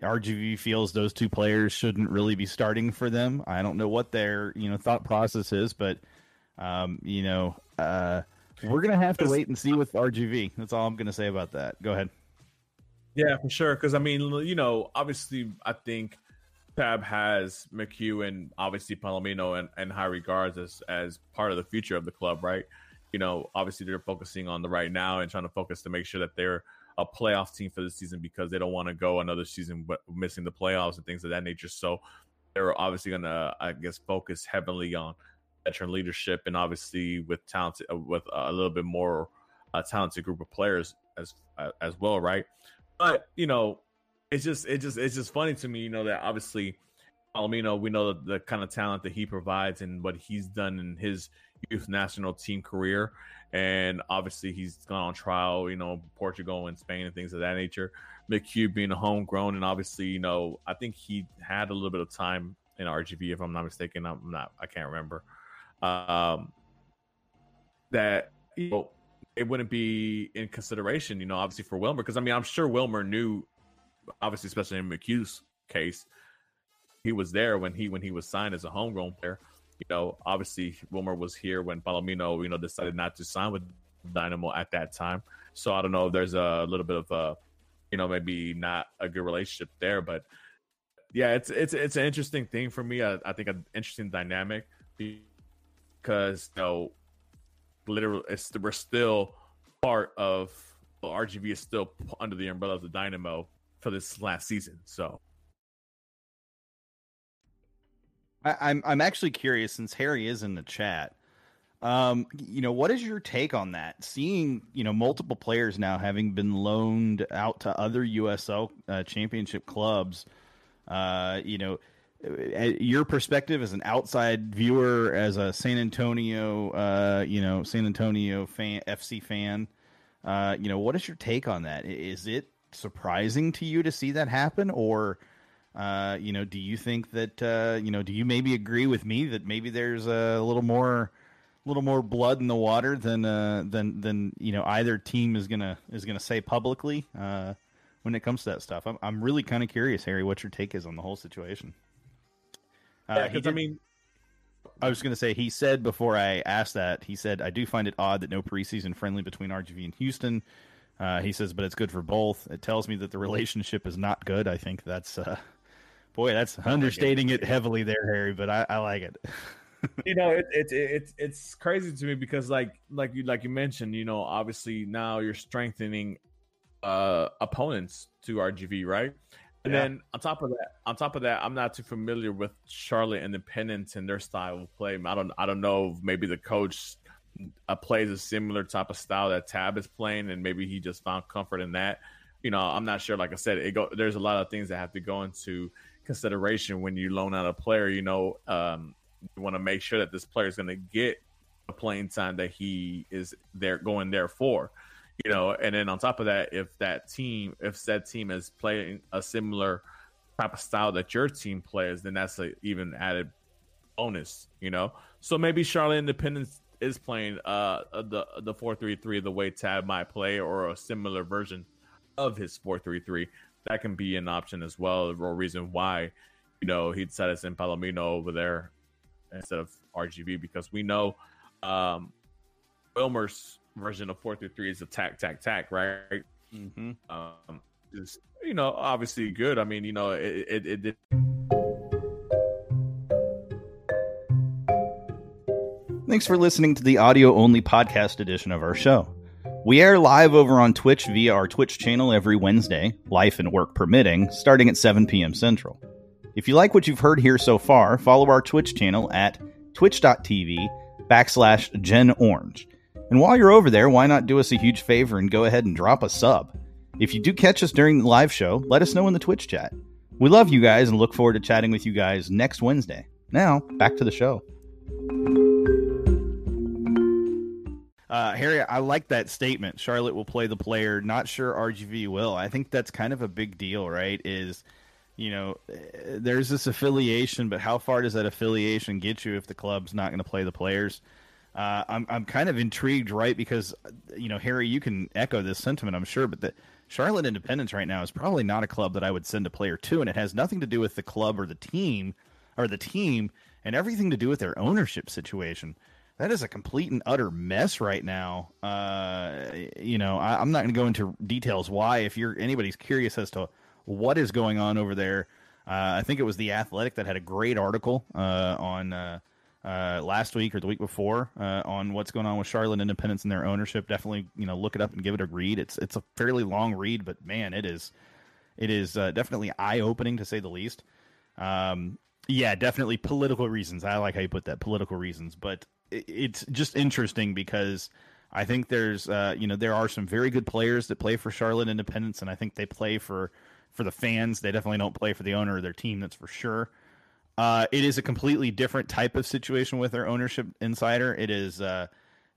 RGV feels those two players shouldn't really be starting for them. I don't know what their you know thought process is, but um, you know, uh, we're gonna have to wait and see with RGV. That's all I'm gonna say about that. Go ahead. Yeah, for sure. Because I mean, you know, obviously, I think Tab has McCue and obviously Palomino and, and high regards as as part of the future of the club, right? You know, obviously they're focusing on the right now and trying to focus to make sure that they're a playoff team for the season because they don't want to go another season but missing the playoffs and things of that nature. So they're obviously going to, I guess, focus heavily on veteran leadership and obviously with talented, uh, with a little bit more uh, talented group of players as uh, as well, right? But you know, it's just it just it's just funny to me, you know, that obviously Palomino, we know the, the kind of talent that he provides and what he's done in his youth national team career. And obviously he's gone on trial, you know, Portugal and Spain and things of that nature. McCue being a homegrown and obviously, you know, I think he had a little bit of time in RGV, if I'm not mistaken. I'm not I can't remember. Um that you know it wouldn't be in consideration, you know, obviously for Wilmer, because I mean I'm sure Wilmer knew obviously, especially in McCue's case, he was there when he when he was signed as a homegrown player. You know, obviously Wilmer was here when Palomino, you know, decided not to sign with Dynamo at that time. So I don't know if there's a little bit of a, you know, maybe not a good relationship there, but yeah, it's it's it's an interesting thing for me. I, I think an interesting dynamic because you know, literally, it's we're still part of well, RGV is still under the umbrella of the Dynamo, for this last season. So I, I'm, I'm actually curious since Harry is in the chat. Um, you know, what is your take on that? Seeing you know multiple players now having been loaned out to other USL uh, Championship clubs. Uh, you know, uh, your perspective as an outside viewer, as a San Antonio, uh, you know, San Antonio fan, FC fan. Uh, you know, what is your take on that? Is it surprising to you to see that happen, or uh, you know, do you think that uh, you know, do you maybe agree with me that maybe there's a little more, a little more blood in the water than uh, than than you know either team is gonna is gonna say publicly uh, when it comes to that stuff? I'm I'm really kind of curious, Harry, what your take is on the whole situation. Uh, yeah, because I mean. I was going to say, he said before I asked that, he said, I do find it odd that no preseason friendly between RGV and Houston. Uh, he says, but it's good for both. It tells me that the relationship is not good. I think that's, uh, boy, that's understating it heavily there, Harry. But I, I like it. you know, it's it, it, it's it's crazy to me because like like you like you mentioned, you know, obviously now you're strengthening uh opponents to RGV, right? And yeah. then on top of that, on top of that, I'm not too familiar with Charlotte Independence and their style of play. I don't I don't know maybe the coach uh, plays a similar type of style that Tab is playing, and maybe he just found comfort in that. You know, I'm not sure. Like I said, it go. There's a lot of things that have to go into consideration when you loan out a player. You know, um, you want to make sure that this player is going to get the playing time that he is there going there for. You know, and then on top of that, if that team, if that team is playing a similar type of style that your team plays, then that's a even added bonus. You know, so maybe Charlotte Independence is playing uh the the four three three the way Tab might play or a similar version of his four three three, that can be an option as well, or reason why you know he decided to send Palomino over there instead of RGV because we know um Wilmer's version of four through three is attack tack tack tack, right. Mm-hmm. Um, is you know obviously good. I mean you know it it, it did Thanks for listening to the audio only podcast edition of our show. We air live over on Twitch via our Twitch channel every Wednesday, life and work permitting, starting at 7 p.m. Central. If you like what you've heard here so far, follow our Twitch channel at twitch.tv backslash Gen Orange. And while you're over there, why not do us a huge favor and go ahead and drop a sub? If you do catch us during the live show, let us know in the Twitch chat. We love you guys and look forward to chatting with you guys next Wednesday. Now, back to the show. Uh, Harry, I like that statement. Charlotte will play the player. Not sure RGV will. I think that's kind of a big deal, right? Is you know, there's this affiliation, but how far does that affiliation get you if the club's not going to play the players? uh, I'm I'm kind of intrigued, right? Because you know, Harry, you can echo this sentiment, I'm sure, but the Charlotte Independence right now is probably not a club that I would send a player to, and it has nothing to do with the club or the team or the team, and everything to do with their ownership situation. That is a complete and utter mess right now. Uh, you know, I, I'm not going to go into details why. If you're anybody's curious as to what is going on over there, uh, I think it was the Athletic that had a great article uh, on uh, uh, last week or the week before uh, on what's going on with Charlotte Independence and their ownership. Definitely, you know, look it up and give it a read. It's it's a fairly long read, but man, it is it is definitely eye opening to say the least. Um, yeah, definitely political reasons. I like how you put that political reasons, but it's just interesting because. I think there's, uh, you know, there are some very good players that play for Charlotte Independence, and I think they play for for the fans. They definitely don't play for the owner of their team. That's for sure. Uh, it is a completely different type of situation with their ownership insider. It is uh,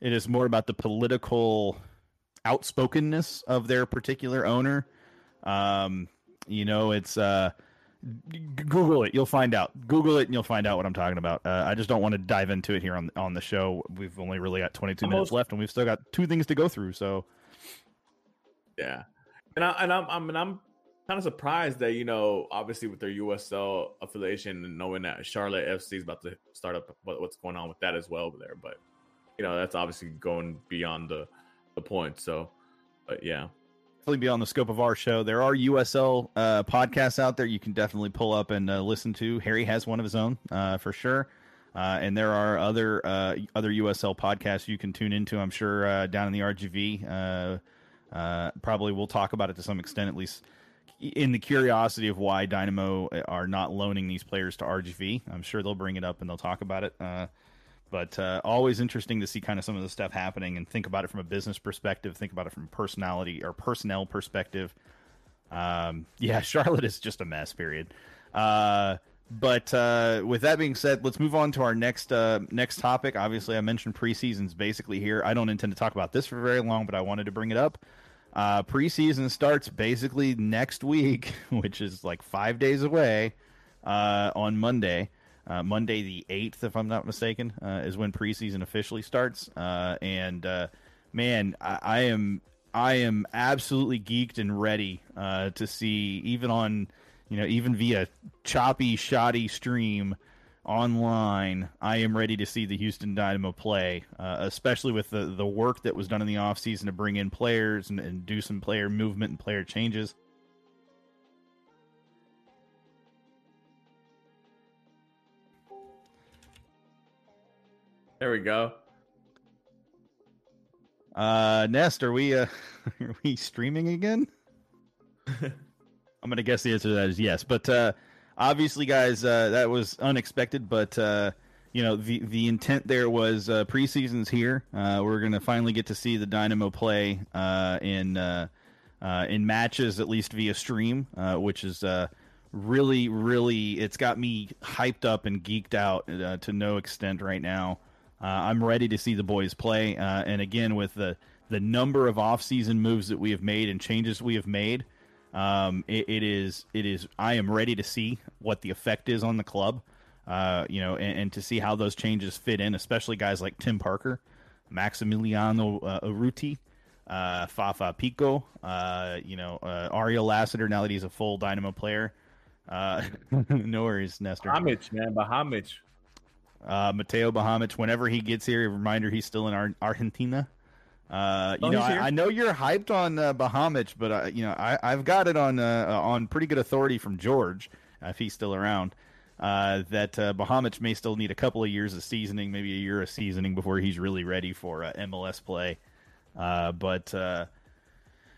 it is more about the political outspokenness of their particular owner. Um, you know, it's uh, Google it, you'll find out. Google it, and you'll find out what I'm talking about. Uh, I just don't want to dive into it here on on the show. We've only really got 22 minutes left, and we've still got two things to go through. So, yeah, and I and I'm I'm and I'm kind of surprised that you know, obviously with their USL affiliation and knowing that Charlotte FC is about to start up, what, what's going on with that as well over there. But you know, that's obviously going beyond the the point. So, but yeah. Definitely beyond the scope of our show. There are USL uh, podcasts out there you can definitely pull up and uh, listen to. Harry has one of his own uh, for sure. Uh, and there are other uh, other USL podcasts you can tune into. I'm sure uh, down in the RGV. probably we'll talk about it to some extent, at least in the curiosity of why Dynamo are not loaning these players to RGV. I'm sure they'll bring it up and they'll talk about it. But uh, always interesting to see kind of some of the stuff happening and think about it from a business perspective, think about it from a personality or personnel perspective. Um, yeah, Charlotte is just a mess. Period. Uh, but uh, with that being said, let's move on to our next uh, next topic. Obviously, I mentioned preseason's basically here. I don't intend to talk about this for very long, but I wanted to bring it up. Uh, preseason starts basically next week, which is like five days away uh, on Monday. Uh, Monday the 8th, if I'm not mistaken, uh, is when preseason officially starts. Uh, and uh, man, I, I, am I am absolutely geeked and ready to see even on you know even via choppy, shoddy stream online, I am ready to see the Houston Dynamo play, uh, especially with the, the work that was done in the offseason to bring in players and, and do some player movement and player changes. There we go. Uh, Nest, are we uh, are we streaming again? I'm gonna guess the answer to that is yes, but uh, obviously, guys, uh, that was unexpected, but uh, you know the the intent there was uh, preseason's here. Uh, we're going to finally get to see the Dynamo play uh, in uh, in matches, at least via stream, uh, which is Uh, really, really it's got me hyped up and geeked out to no extent right now. I'm ready to see the boys play, and again with the the number of off-season moves that we have made and changes we have made. Um, it, it is it is I am ready to see what the effect is on the club. Uh, you know, and, and, to see how those changes fit in, especially guys like Tim Parker, Maximiliano uh, Urruti, uh, Fafa Picault, uh, you know, uh, Ariel Lassiter, now that he's a full Dynamo player. Uh, no worries, Nestor. Bajamich, man, Bajamich. Uh, Mateo Bajamich, whenever he gets here, a reminder he's still in Ar- Argentina. Uh, you oh, know, I, I, know you're hyped on uh, Bajamich, but uh, you know, I, have got it on uh, on pretty good authority from George, if he's still around, uh, that uh, Bajamich may still need a couple of years of seasoning, maybe a year of seasoning before he's really ready for uh, MLS play. Uh, but uh,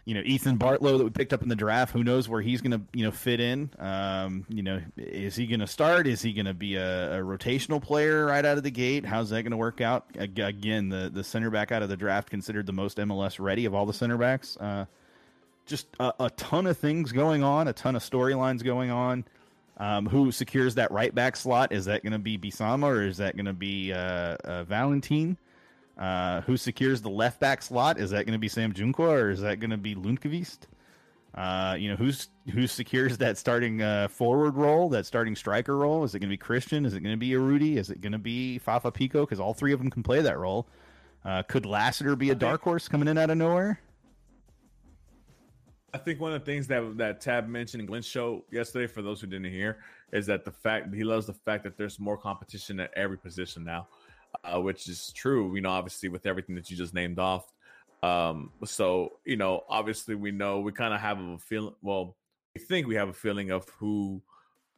you know, Ethan Bartlow that we picked up in the draft. Who knows where he's going to you know fit in? Um, you know, is he going to start? Is he going to be a, a, rotational player right out of the gate? How's that going to work out? Again, the the center back out of the draft considered the most MLS ready of all the center backs. Uh, just a, a, ton of things going on, a ton of storylines going on. Um, who secures that right back slot? Is that going to be Bisama or is that going to be uh, uh, Valentine? Uh, who secures the left back slot? Is that going to be Sam Junqua or is that going to be Lundkvist? Uh, you know, who's who secures that starting uh, forward role, that starting striker role? Is it going to be Christian? Is it going to be Urruti? Is it going to be Fafa Picault? Because all three of them can play that role. Uh, could Lassiter be a dark horse coming in out of nowhere? I think one of the things that that Tab mentioned in Glenn's show yesterday, for those who didn't hear, is that the fact he loves the fact that there's more competition at every position now, uh, which is true. You know, obviously with everything that you just named off. Um, so you know, obviously we know we kind of have a feeling. Well, we think we have a feeling of who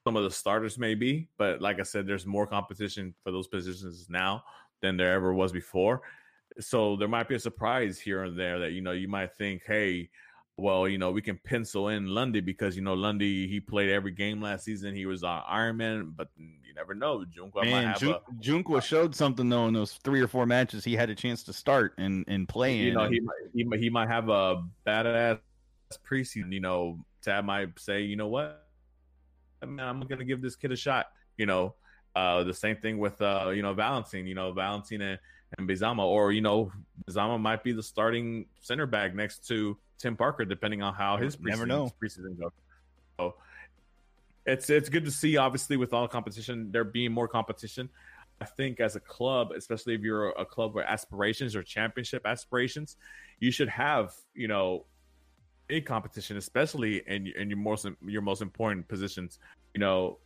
some of the starters may be, but like I said, there's more competition for those positions now than there ever was before. So there might be a surprise here and there that you know you might think, hey well, you know, we can pencil in Lundy because you know Lundy he played every game last season. He was on Ironman, but you never know. Junqua Man, might have Jun- a, Junqua showed something though in those three or four matches he had a chance to start and and play in. you know he might, he might he might have a badass preseason. You know, Tab might say, you know what, man, I'm gonna give this kid a shot. You know, uh, the same thing with uh, you know Valentine. You know, Valentine and, and Bizama, or you know, Bizama might be the starting center back next to Tim Parker, depending on how his Never preseason, know. preseason goes. So it's it's good to see. Obviously, with all competition, there being more competition. I think as a club, especially if you're a club with aspirations or championship aspirations, you should have you know a competition, especially in in your most your most important positions. You know,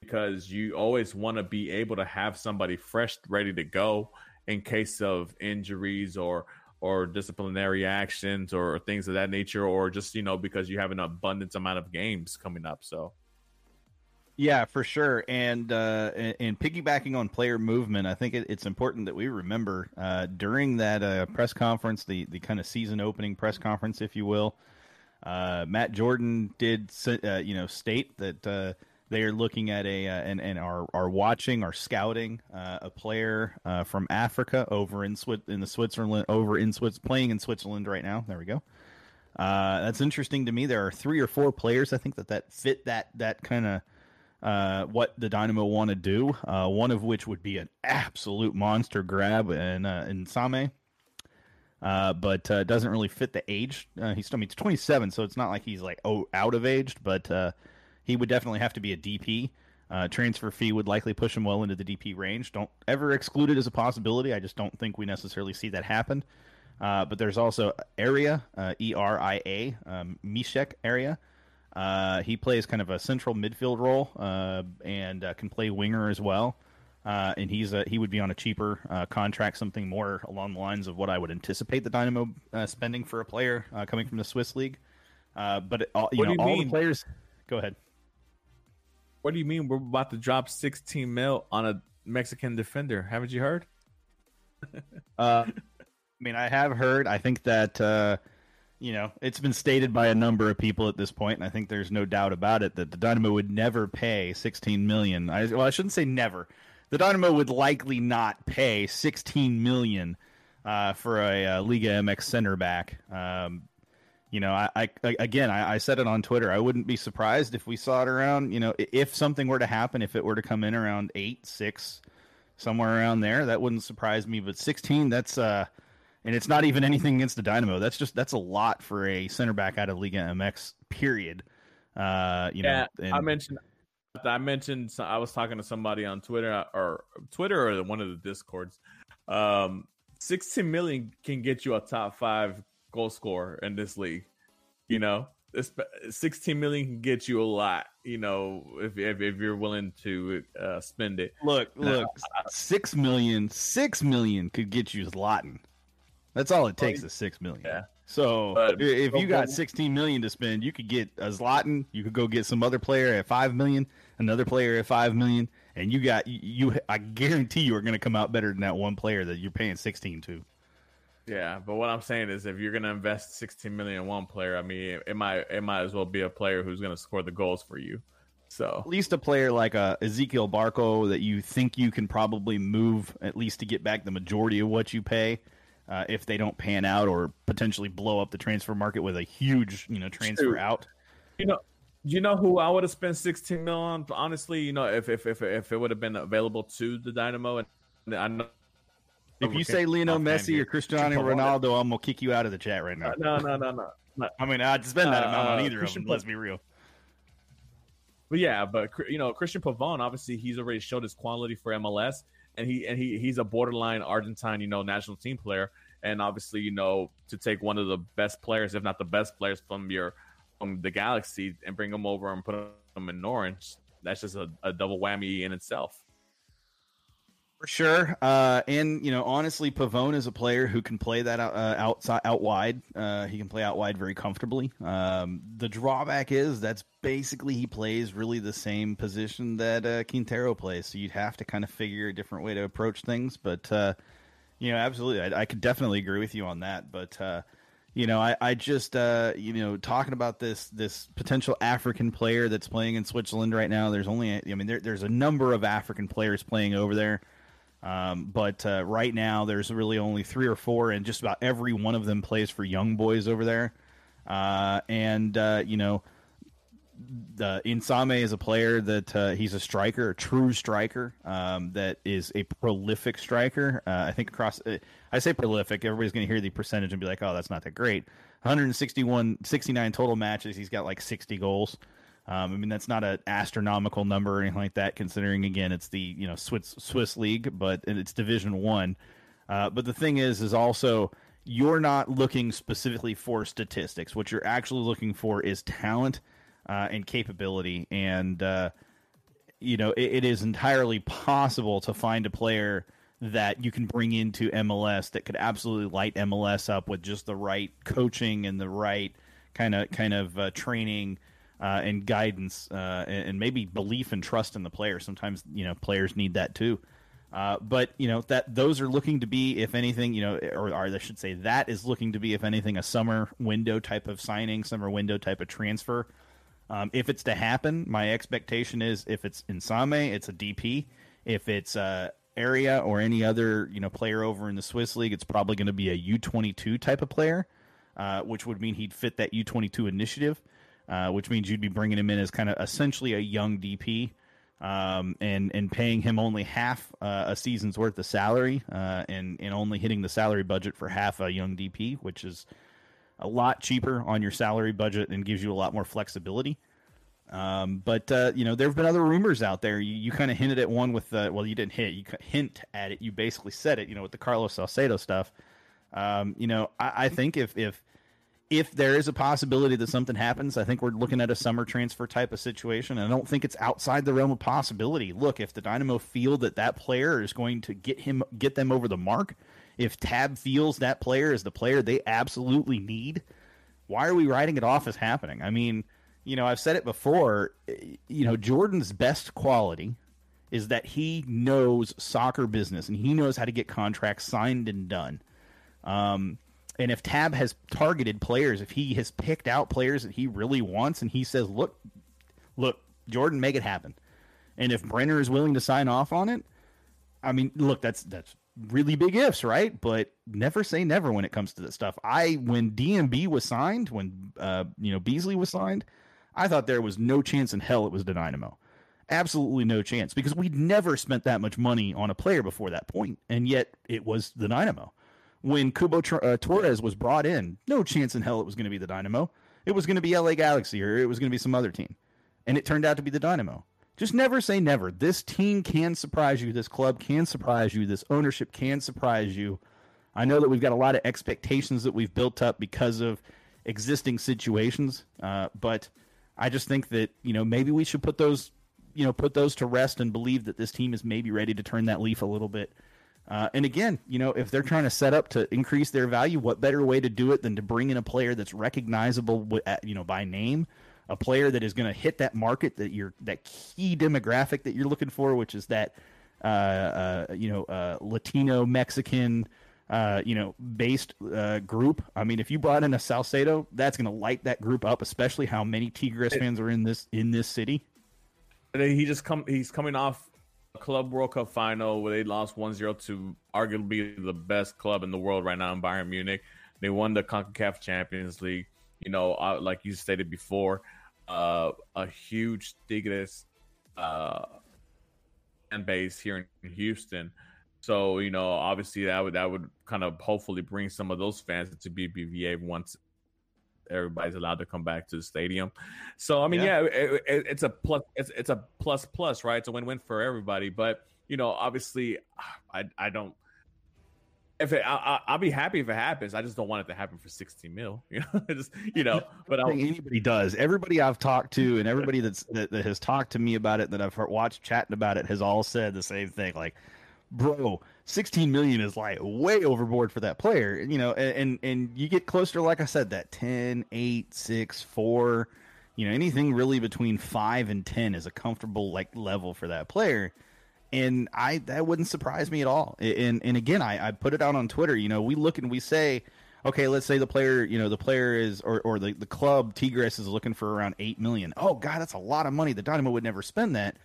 because you always want to be able to have somebody fresh, ready to go in case of injuries or or disciplinary actions or things of that nature, or just you know because you have an abundance amount of games coming up. So Yeah, for sure. And uh, and, and piggybacking on player movement, I think it, it's important that we remember uh, during that uh, press conference, the the kind of season opening press conference, if you will. Uh, Matt Jordan did, uh, you know, state that uh, they are looking at a uh, and and are are watching, are scouting uh, a player uh, from Africa over in Swi- in the Switzerland, over in Swiss, playing in Switzerland right now. There we go. Uh, that's interesting to me. There are three or four players I think that that fit that that kind of uh, what the Dynamo want to do. Uh, one of which would be an absolute monster grab in uh, in Nsame, uh, but uh, doesn't really fit the age. Uh, he's still I mean, he's 27, so it's not like he's like oh out of aged, but uh, he would definitely have to be a DP. Uh, transfer fee would likely push him well into the DP range. Don't ever exclude it as a possibility. I just don't think we necessarily see that happen. Uh, but there's also area, uh, E R I A, um, Meschack Elia. Uh, he plays kind of a central midfield role uh, and uh, can play winger as well. Uh, and he's a, he would be on a cheaper uh, contract, something more along the lines of what I would anticipate the Dynamo uh, spending for a player uh, coming from the Swiss league. Uh, but it, all, you What know, you all mean? the players. Go ahead. What do you mean we're about to drop 16 mil on a Mexican defender? Haven't you heard? Uh, I mean, I have heard. I think that uh, you know it's been stated by a number of people at this point, and I think there's no doubt about it that the Dynamo would never pay 16 million. I, well, I shouldn't say never. The Dynamo would likely not pay 16 million uh, for a, uh Liga MX center back. Um, you know, I, I again, I, I said it on Twitter. I wouldn't be surprised if we saw it around. You know, if something were to happen, if it were to come in around eight, six, somewhere around there, that wouldn't surprise me. But 16, that's uh, and it's not even anything against the Dynamo. That's just that's a lot for a center back out of Liga MX. Period. Uh, you yeah, know, and- I mentioned. I mentioned. I was talking to somebody on Twitter or Twitter or one of the discords. Um, 16 million can get you a top five goal scorer in this league. You know, this 16 million can get you a lot. You know, if if, if you're willing to uh, spend it. Look, No, look, six million, six million could get you Zlatan. That's all it takes is six million. Yeah. So But- if you got sixteen million to spend, you could get a Zlatan. You could go get some other player at five million, another player at five million, and you got you. you I guarantee you are going to come out better than that one player that you're paying sixteen to. Yeah, but what I'm saying is, if you're gonna invest 16 million in one player, I mean, it might it might as well be a player who's gonna score the goals for you. So At least a player like uh, Ezequiel Barco that you think you can probably move at least to get back the majority of what you pay. Uh, if they don't pan out or potentially blow up the transfer market with a huge, you know, transfer out. You know, you know who I would have spent 16 mil on. Honestly, you know, if if if, if it would have been available to the Dynamo, and I know. If you say Lionel Messi here. or Cristiano Ronaldo, I'm gonna kick you out of the chat right now. no, no, no, no, But, I mean, I'd spend that uh, amount on either Christian of them. let's be real. But yeah, but you know, Cristian Pavón, obviously, he's already showed his quality for MLS, and he and he he's a borderline Argentine, you know, national team player, and obviously, you know, to take one of the best players, if not the best players from your from the Galaxy, and bring them over and put them in Orange, that's just a, a double whammy in itself. For sure, uh, and you know, honestly, Pavón is a player who can play that out, uh, outside, out wide. Uh, he can play out wide very comfortably. Um, the drawback is that's basically he plays really the same position that uh, Quintero plays. So you'd have to kind of figure a different way to approach things. But uh, you know, absolutely, I, I, could definitely agree with you on that. But uh, you know, I, I just you know talking about this this potential African player that's playing in Switzerland right now. There's only I mean there, there's a number of African players playing over there. Um, but uh, right now, there's really only three or four, and just about every one of them plays for young boys over there. Uh, and uh, you know, the Nsame is a player that uh, he's a striker, a true striker um, that is a prolific striker. Uh, I think across, uh, I say prolific. Everybody's going to hear the percentage and be like, "Oh, that's not that great." 161, 69 total matches. He's got like 60 goals. Um, I mean, that's not an astronomical number or anything like that, considering again it's the you know Swiss Swiss league, but it's Division One. Uh, but the thing is, is also you're not looking specifically for statistics. What you're actually looking for is talent uh, and capability, and uh, you know it, it is entirely possible to find a player that you can bring into MLS that could absolutely light MLS up with just the right coaching and the right kind of kind of uh, training uh, and guidance uh, and, maybe belief and trust in the player. Sometimes you know players need that too. Uh, but you know that those are looking to be, if anything, you know, or, or I should say that is looking to be, if anything, a summer window type of signing, summer window type of transfer. Um, if it's to happen, my expectation is if it's Nsame, it's a DP. If it's uh, area or any other you know player over in the Swiss league, it's probably going to be a U twenty two type of player, uh, which would mean he'd fit that U twenty two initiative uh, which means you'd be bringing him in as kind of essentially a young DP. Um, and and paying him only half uh, a season's worth of salary, uh, and and only hitting the salary budget for half a young DP, which is a lot cheaper on your salary budget and gives you a lot more flexibility. Um, but uh, you know, there have been other rumors out there. You, you kind of hinted at one with the well, you didn't hit, you hint at it. You basically said it. You know, with the Carlos Salcedo stuff. Um, you know, I, I think if if if there is a possibility that something happens, I think we're looking at a summer transfer type of situation. And I don't think it's outside the realm of possibility. Look, if the Dynamo feel that that player is going to get him get them over the mark, if Tab feels that player is the player they absolutely need, why are we writing it off as happening? I mean, you know, I've said it before. You know, Jordan's best quality is that he knows soccer business and he knows how to get contracts signed and done. Um, and if Tab has targeted players, if he has picked out players that he really wants, and he says, "Look, look, Jordan, make it happen," and if Brener is willing to sign off on it, I mean, look, that's that's really big ifs, right? But never say never when it comes to this stuff. I when DMB was signed, when uh, you know Beasley was signed, I thought there was no chance in hell it was the Dynamo. Absolutely no chance because we'd never spent that much money on a player before that point, and yet it was the Dynamo when Cubo uh, Torres was brought in, no chance in hell it was going to be the Dynamo. It was going to be LA Galaxy or it was going to be some other team. And it turned out to be the Dynamo. Just never say never. This team can surprise you. This club can surprise you. This ownership can surprise you. I know that we've got a lot of expectations that we've built up because of existing situations, uh, but I just think that you know maybe we should put those you know put those to rest and believe that this team is maybe ready to turn that leaf a little bit uh, and again, you know, if they're trying to set up to increase their value, what better way to do it than to bring in a player that's recognizable, you know, by name, a player that is going to hit that market that you're that key demographic that you're looking for, which is that uh, uh, you know uh, Latino Mexican. Uh, you know, based uh, group. I mean, if you brought in a Salcedo, that's going to light that group up, especially how many Tigres fans are in this in this city. He just come. He's coming off Club World Cup final where they lost 1-0 to arguably the best club in the world right now in Bayern Munich. They won the CONCACAF Champions League. You know, uh, like you stated before, uh, a huge Tigres uh, fan base here in Houston. So you know, obviously that would that would kind of hopefully bring some of those fans to BBVA once everybody's allowed to come back to the stadium. So I mean, yeah, yeah it, it, it's a plus. It's it's a plus plus, right? It's a win win for everybody. But you know, obviously, I I don't. If it, I, will be happy if it happens. I just don't want it to happen for sixty mil. You know, just you know. But I think anybody does. Everybody I've talked to and everybody that's that, that has talked to me about it, that I've watched chatting about it, has all said the same thing. Like, bro, 16 million is like way overboard for that player, you know, and, and, you get closer, like I said, that 10, 8, 6, 4, you know, anything really between 5 and 10 is a comfortable like level for that player. And I, that wouldn't surprise me at all. And, and again, I, I put it out on Twitter, you know, we look and we say, okay, let's say the player, you know, the player is, or, or the, the club Tigres is looking for around 8 million. Oh God, that's a lot of money. The Dynamo would never spend that.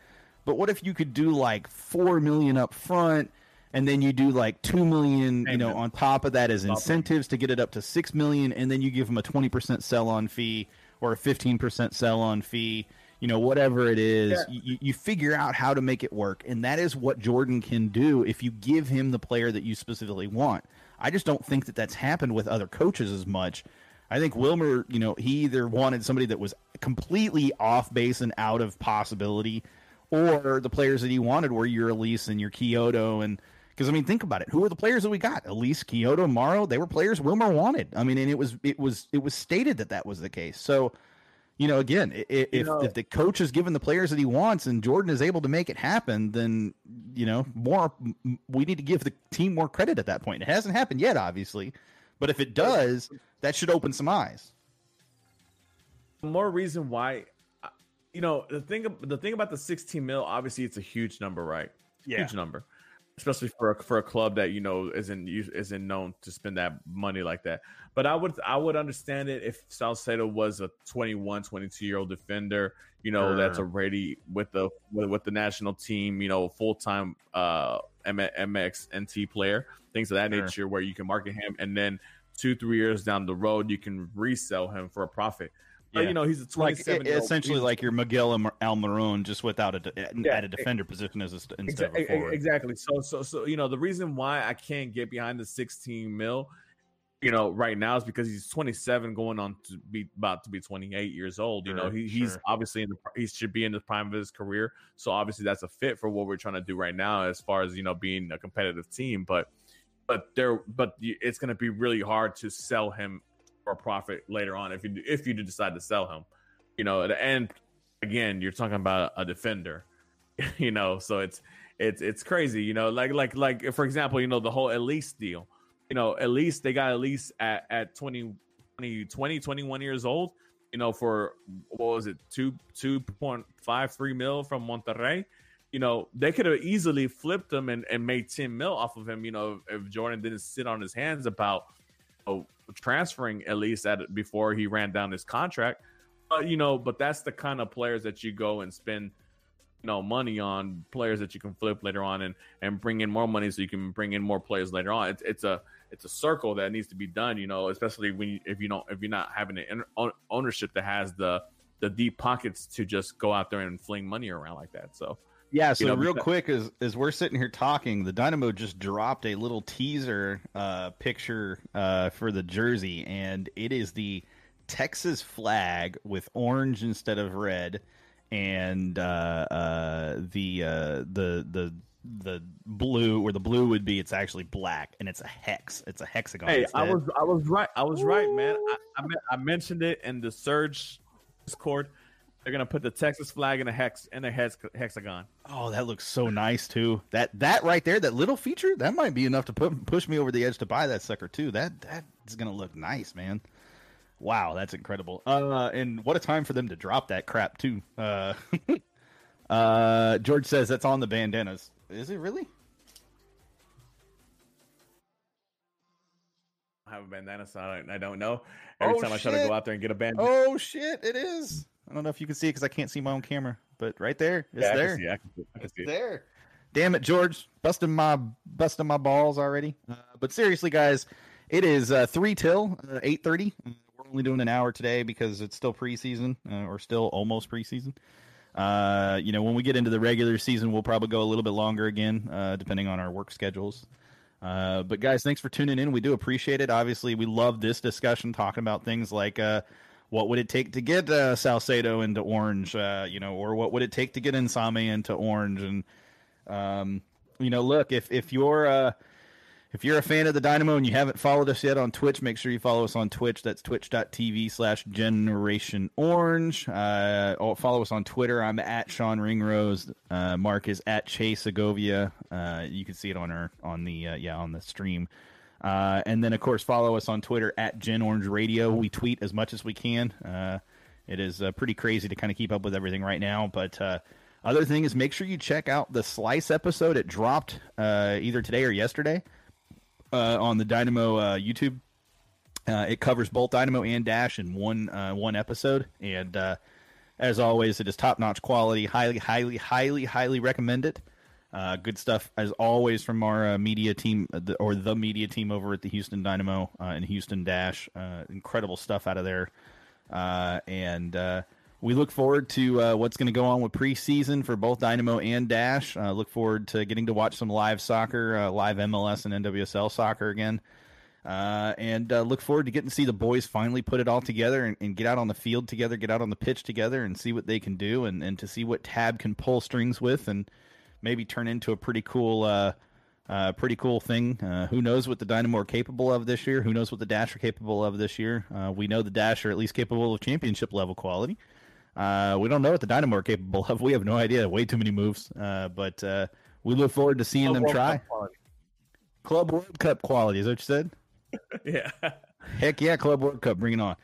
But what if you could do like 4 million up front? And then you do like two million, you know, on top of that as incentives to get it up to six million, and then you give them a twenty percent sell on fee or a fifteen percent sell on fee, you know, whatever it is. Yeah. You, you figure out how to make it work, and that is what Jordan can do if you give him the player that you specifically want. I just don't think that that's happened with other coaches as much. I think Wilmer, you know, he either wanted somebody that was completely off base and out of possibility, or the players that he wanted were your Elis and your Quioto and because I mean, think about it. Who are the players that we got? Elis, Quioto, Morrow. They were players Wilmer wanted. I mean, and it was it was it was stated that that was the case. So, you know, again, if you know, if the coach is given the players that he wants and Jordan is able to make it happen, then you know more. We need to give the team more credit at that point. It hasn't happened yet, obviously, but if it does, that should open some eyes. More reason why, you know, the thing the thing about the 16 mil, obviously, it's a huge number, right? Yeah. Huge number especially for a, for a club that you know isn't isn't known to spend that money like that. But I would I would understand it if Salcedo was a 21, 22 year old defender, you know, sure. that's already with the with, with, the national team, you know, full time uh MX NT player, things of that sure. nature, where you can market him, and then two three years down the road you can resell him for a profit. Oh, yeah. you know, he's a 27 like, essentially like your Miguel Almiron, just without a yeah, at a defender position as a, instead exactly, of a forward. Exactly. So, so, so you know, the reason why I can't get behind the 16 mil, you know, right now is because he's 27, going on to be about to be 28 years old. You sure, know, he, sure. he's obviously in the he should be in the prime of his career. So obviously that's a fit for what we're trying to do right now, as far as you know, being a competitive team. But but there, but it's going to be really hard to sell him for profit later on if you if you do decide to sell him. You know, and again, you're talking about a defender. You know, so it's it's it's crazy. You know, like like like for example, you know the whole Elis deal. You know, Elis they got Elis at at 20, 20, 20 21 years old. You know, for what was it two two point five three mil from Monterrey you know, they could have easily flipped him and, and made 10 mil off of him, you know, if Jordan didn't sit on his hands about know, transferring at least at before he ran down his contract. But you know, but that's the kind of players that you go and spend you know money on players that you can flip later on and and bring in more money so you can bring in more players later on. It's it's a it's a circle that needs to be done. You know, especially when you, if you don't if you're not having an ownership that has the the deep pockets to just go out there and fling money around like that. So yeah, so you know, real quick, as as we're sitting here talking, the Dynamo just dropped a little teaser uh, picture uh, for the jersey, and it is the Texas flag with orange instead of red, and uh, uh the uh, the the the blue where the blue would be, it's actually black, and it's a hex. It's a hexagon. Hey, instead. I was I was right. I was Ooh. right, man. I, I, I mentioned it in the Surge Discord they're gonna put the Texas flag in a hex in a hex, hexagon. Oh, that looks so nice too. That that right there, that little feature, that might be enough to put push me over the edge to buy that sucker too. That that is gonna look nice, man. Wow, that's incredible. Uh, and what a time for them to drop that crap too. Uh, uh, George says that's on the bandanas. Is it really? I have a bandana, so I don't, I don't know. Every oh, time I try to go out there and get a bandana. Oh shit! It is. I don't know if you can see it because I can't see my own camera, but right there, it's yeah, there. I can see, I can see, I can see it's there. Damn it, George, busting my busting my balls already. Uh, but seriously, guys, it is uh, three till uh, eight thirty. We're only doing an hour today because it's still preseason, uh, or still almost preseason. Uh, you know, when we get into the regular season, we'll probably go a little bit longer again, uh, depending on our work schedules. Uh, but guys, thanks for tuning in. We do appreciate it. Obviously, we love this discussion talking about things like uh, what would it take to get uh, Salcedo into orange, uh, you know, or what would it take to get Nsame into orange, and um, you know, look if if you're uh, if you're a fan of the Dynamo and you haven't followed us yet on Twitch, make sure you follow us on Twitch. That's twitch.tv slash generation orange. Uh, follow us on Twitter. I'm at Sean Ringrose. Uh, Mark is at Chase Segovia. Uh, you can see it on our on the uh, yeah on the stream. Uh, and then of course follow us on Twitter at Gen Orange Radio. We tweet as much as we can. Uh, it is pretty crazy to kind of keep up with everything right now, but other thing is make sure you check out the Slice episode. It dropped either today or yesterday uh, on the Dynamo uh, YouTube. Uh, it covers both Dynamo and Dash in one uh, one episode, and uh, as always, it is top notch quality. Highly, highly, highly, highly recommend it. Uh, good stuff as always from our media team or the media team over at the Houston Dynamo and Houston Dash. incredible stuff out of there, and we look forward to uh, what's going to go on with preseason for both Dynamo and Dash. Uh, look forward to getting to watch some live soccer, uh, live MLS and NWSL soccer again. Uh, and uh, look forward to getting to see the boys finally put it all together and, and, get out on the field together, get out on the pitch together, and see what they can do, and, and to see what Tab can pull strings with, and maybe turn into a pretty cool, uh, pretty cool thing. who knows what the Dynamo are capable of this year? Who knows what the Dash are capable of this year? we know the Dash are at least capable of championship level quality. Uh, we don't know what the Dynamo are capable of. We have no idea. Way too many moves. Uh, but uh, we look forward to seeing Club them World try. Club World Cup quality. Is that what you said? yeah. Heck yeah, Club World Cup. Bring it on.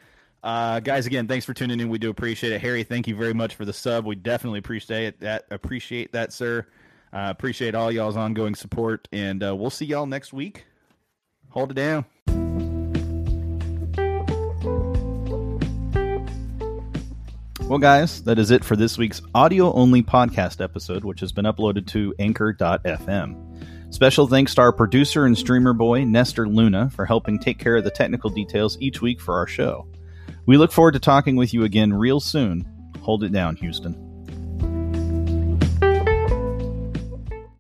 Uh, guys, again, thanks for tuning in. We do appreciate it. Harry, thank you very much for the sub. We definitely appreciate that. Appreciate that, sir. Uh, appreciate all y'all's ongoing support, and uh, we'll see y'all next week. Hold it down. Well, guys, that is it for this week's audio only podcast episode, which has been uploaded to anchor.fm. Special thanks to our producer and streamer boy, Nestor Luna, for helping take care of the technical details each week for our show. We look forward to talking with you again real soon. Hold it down, Houston.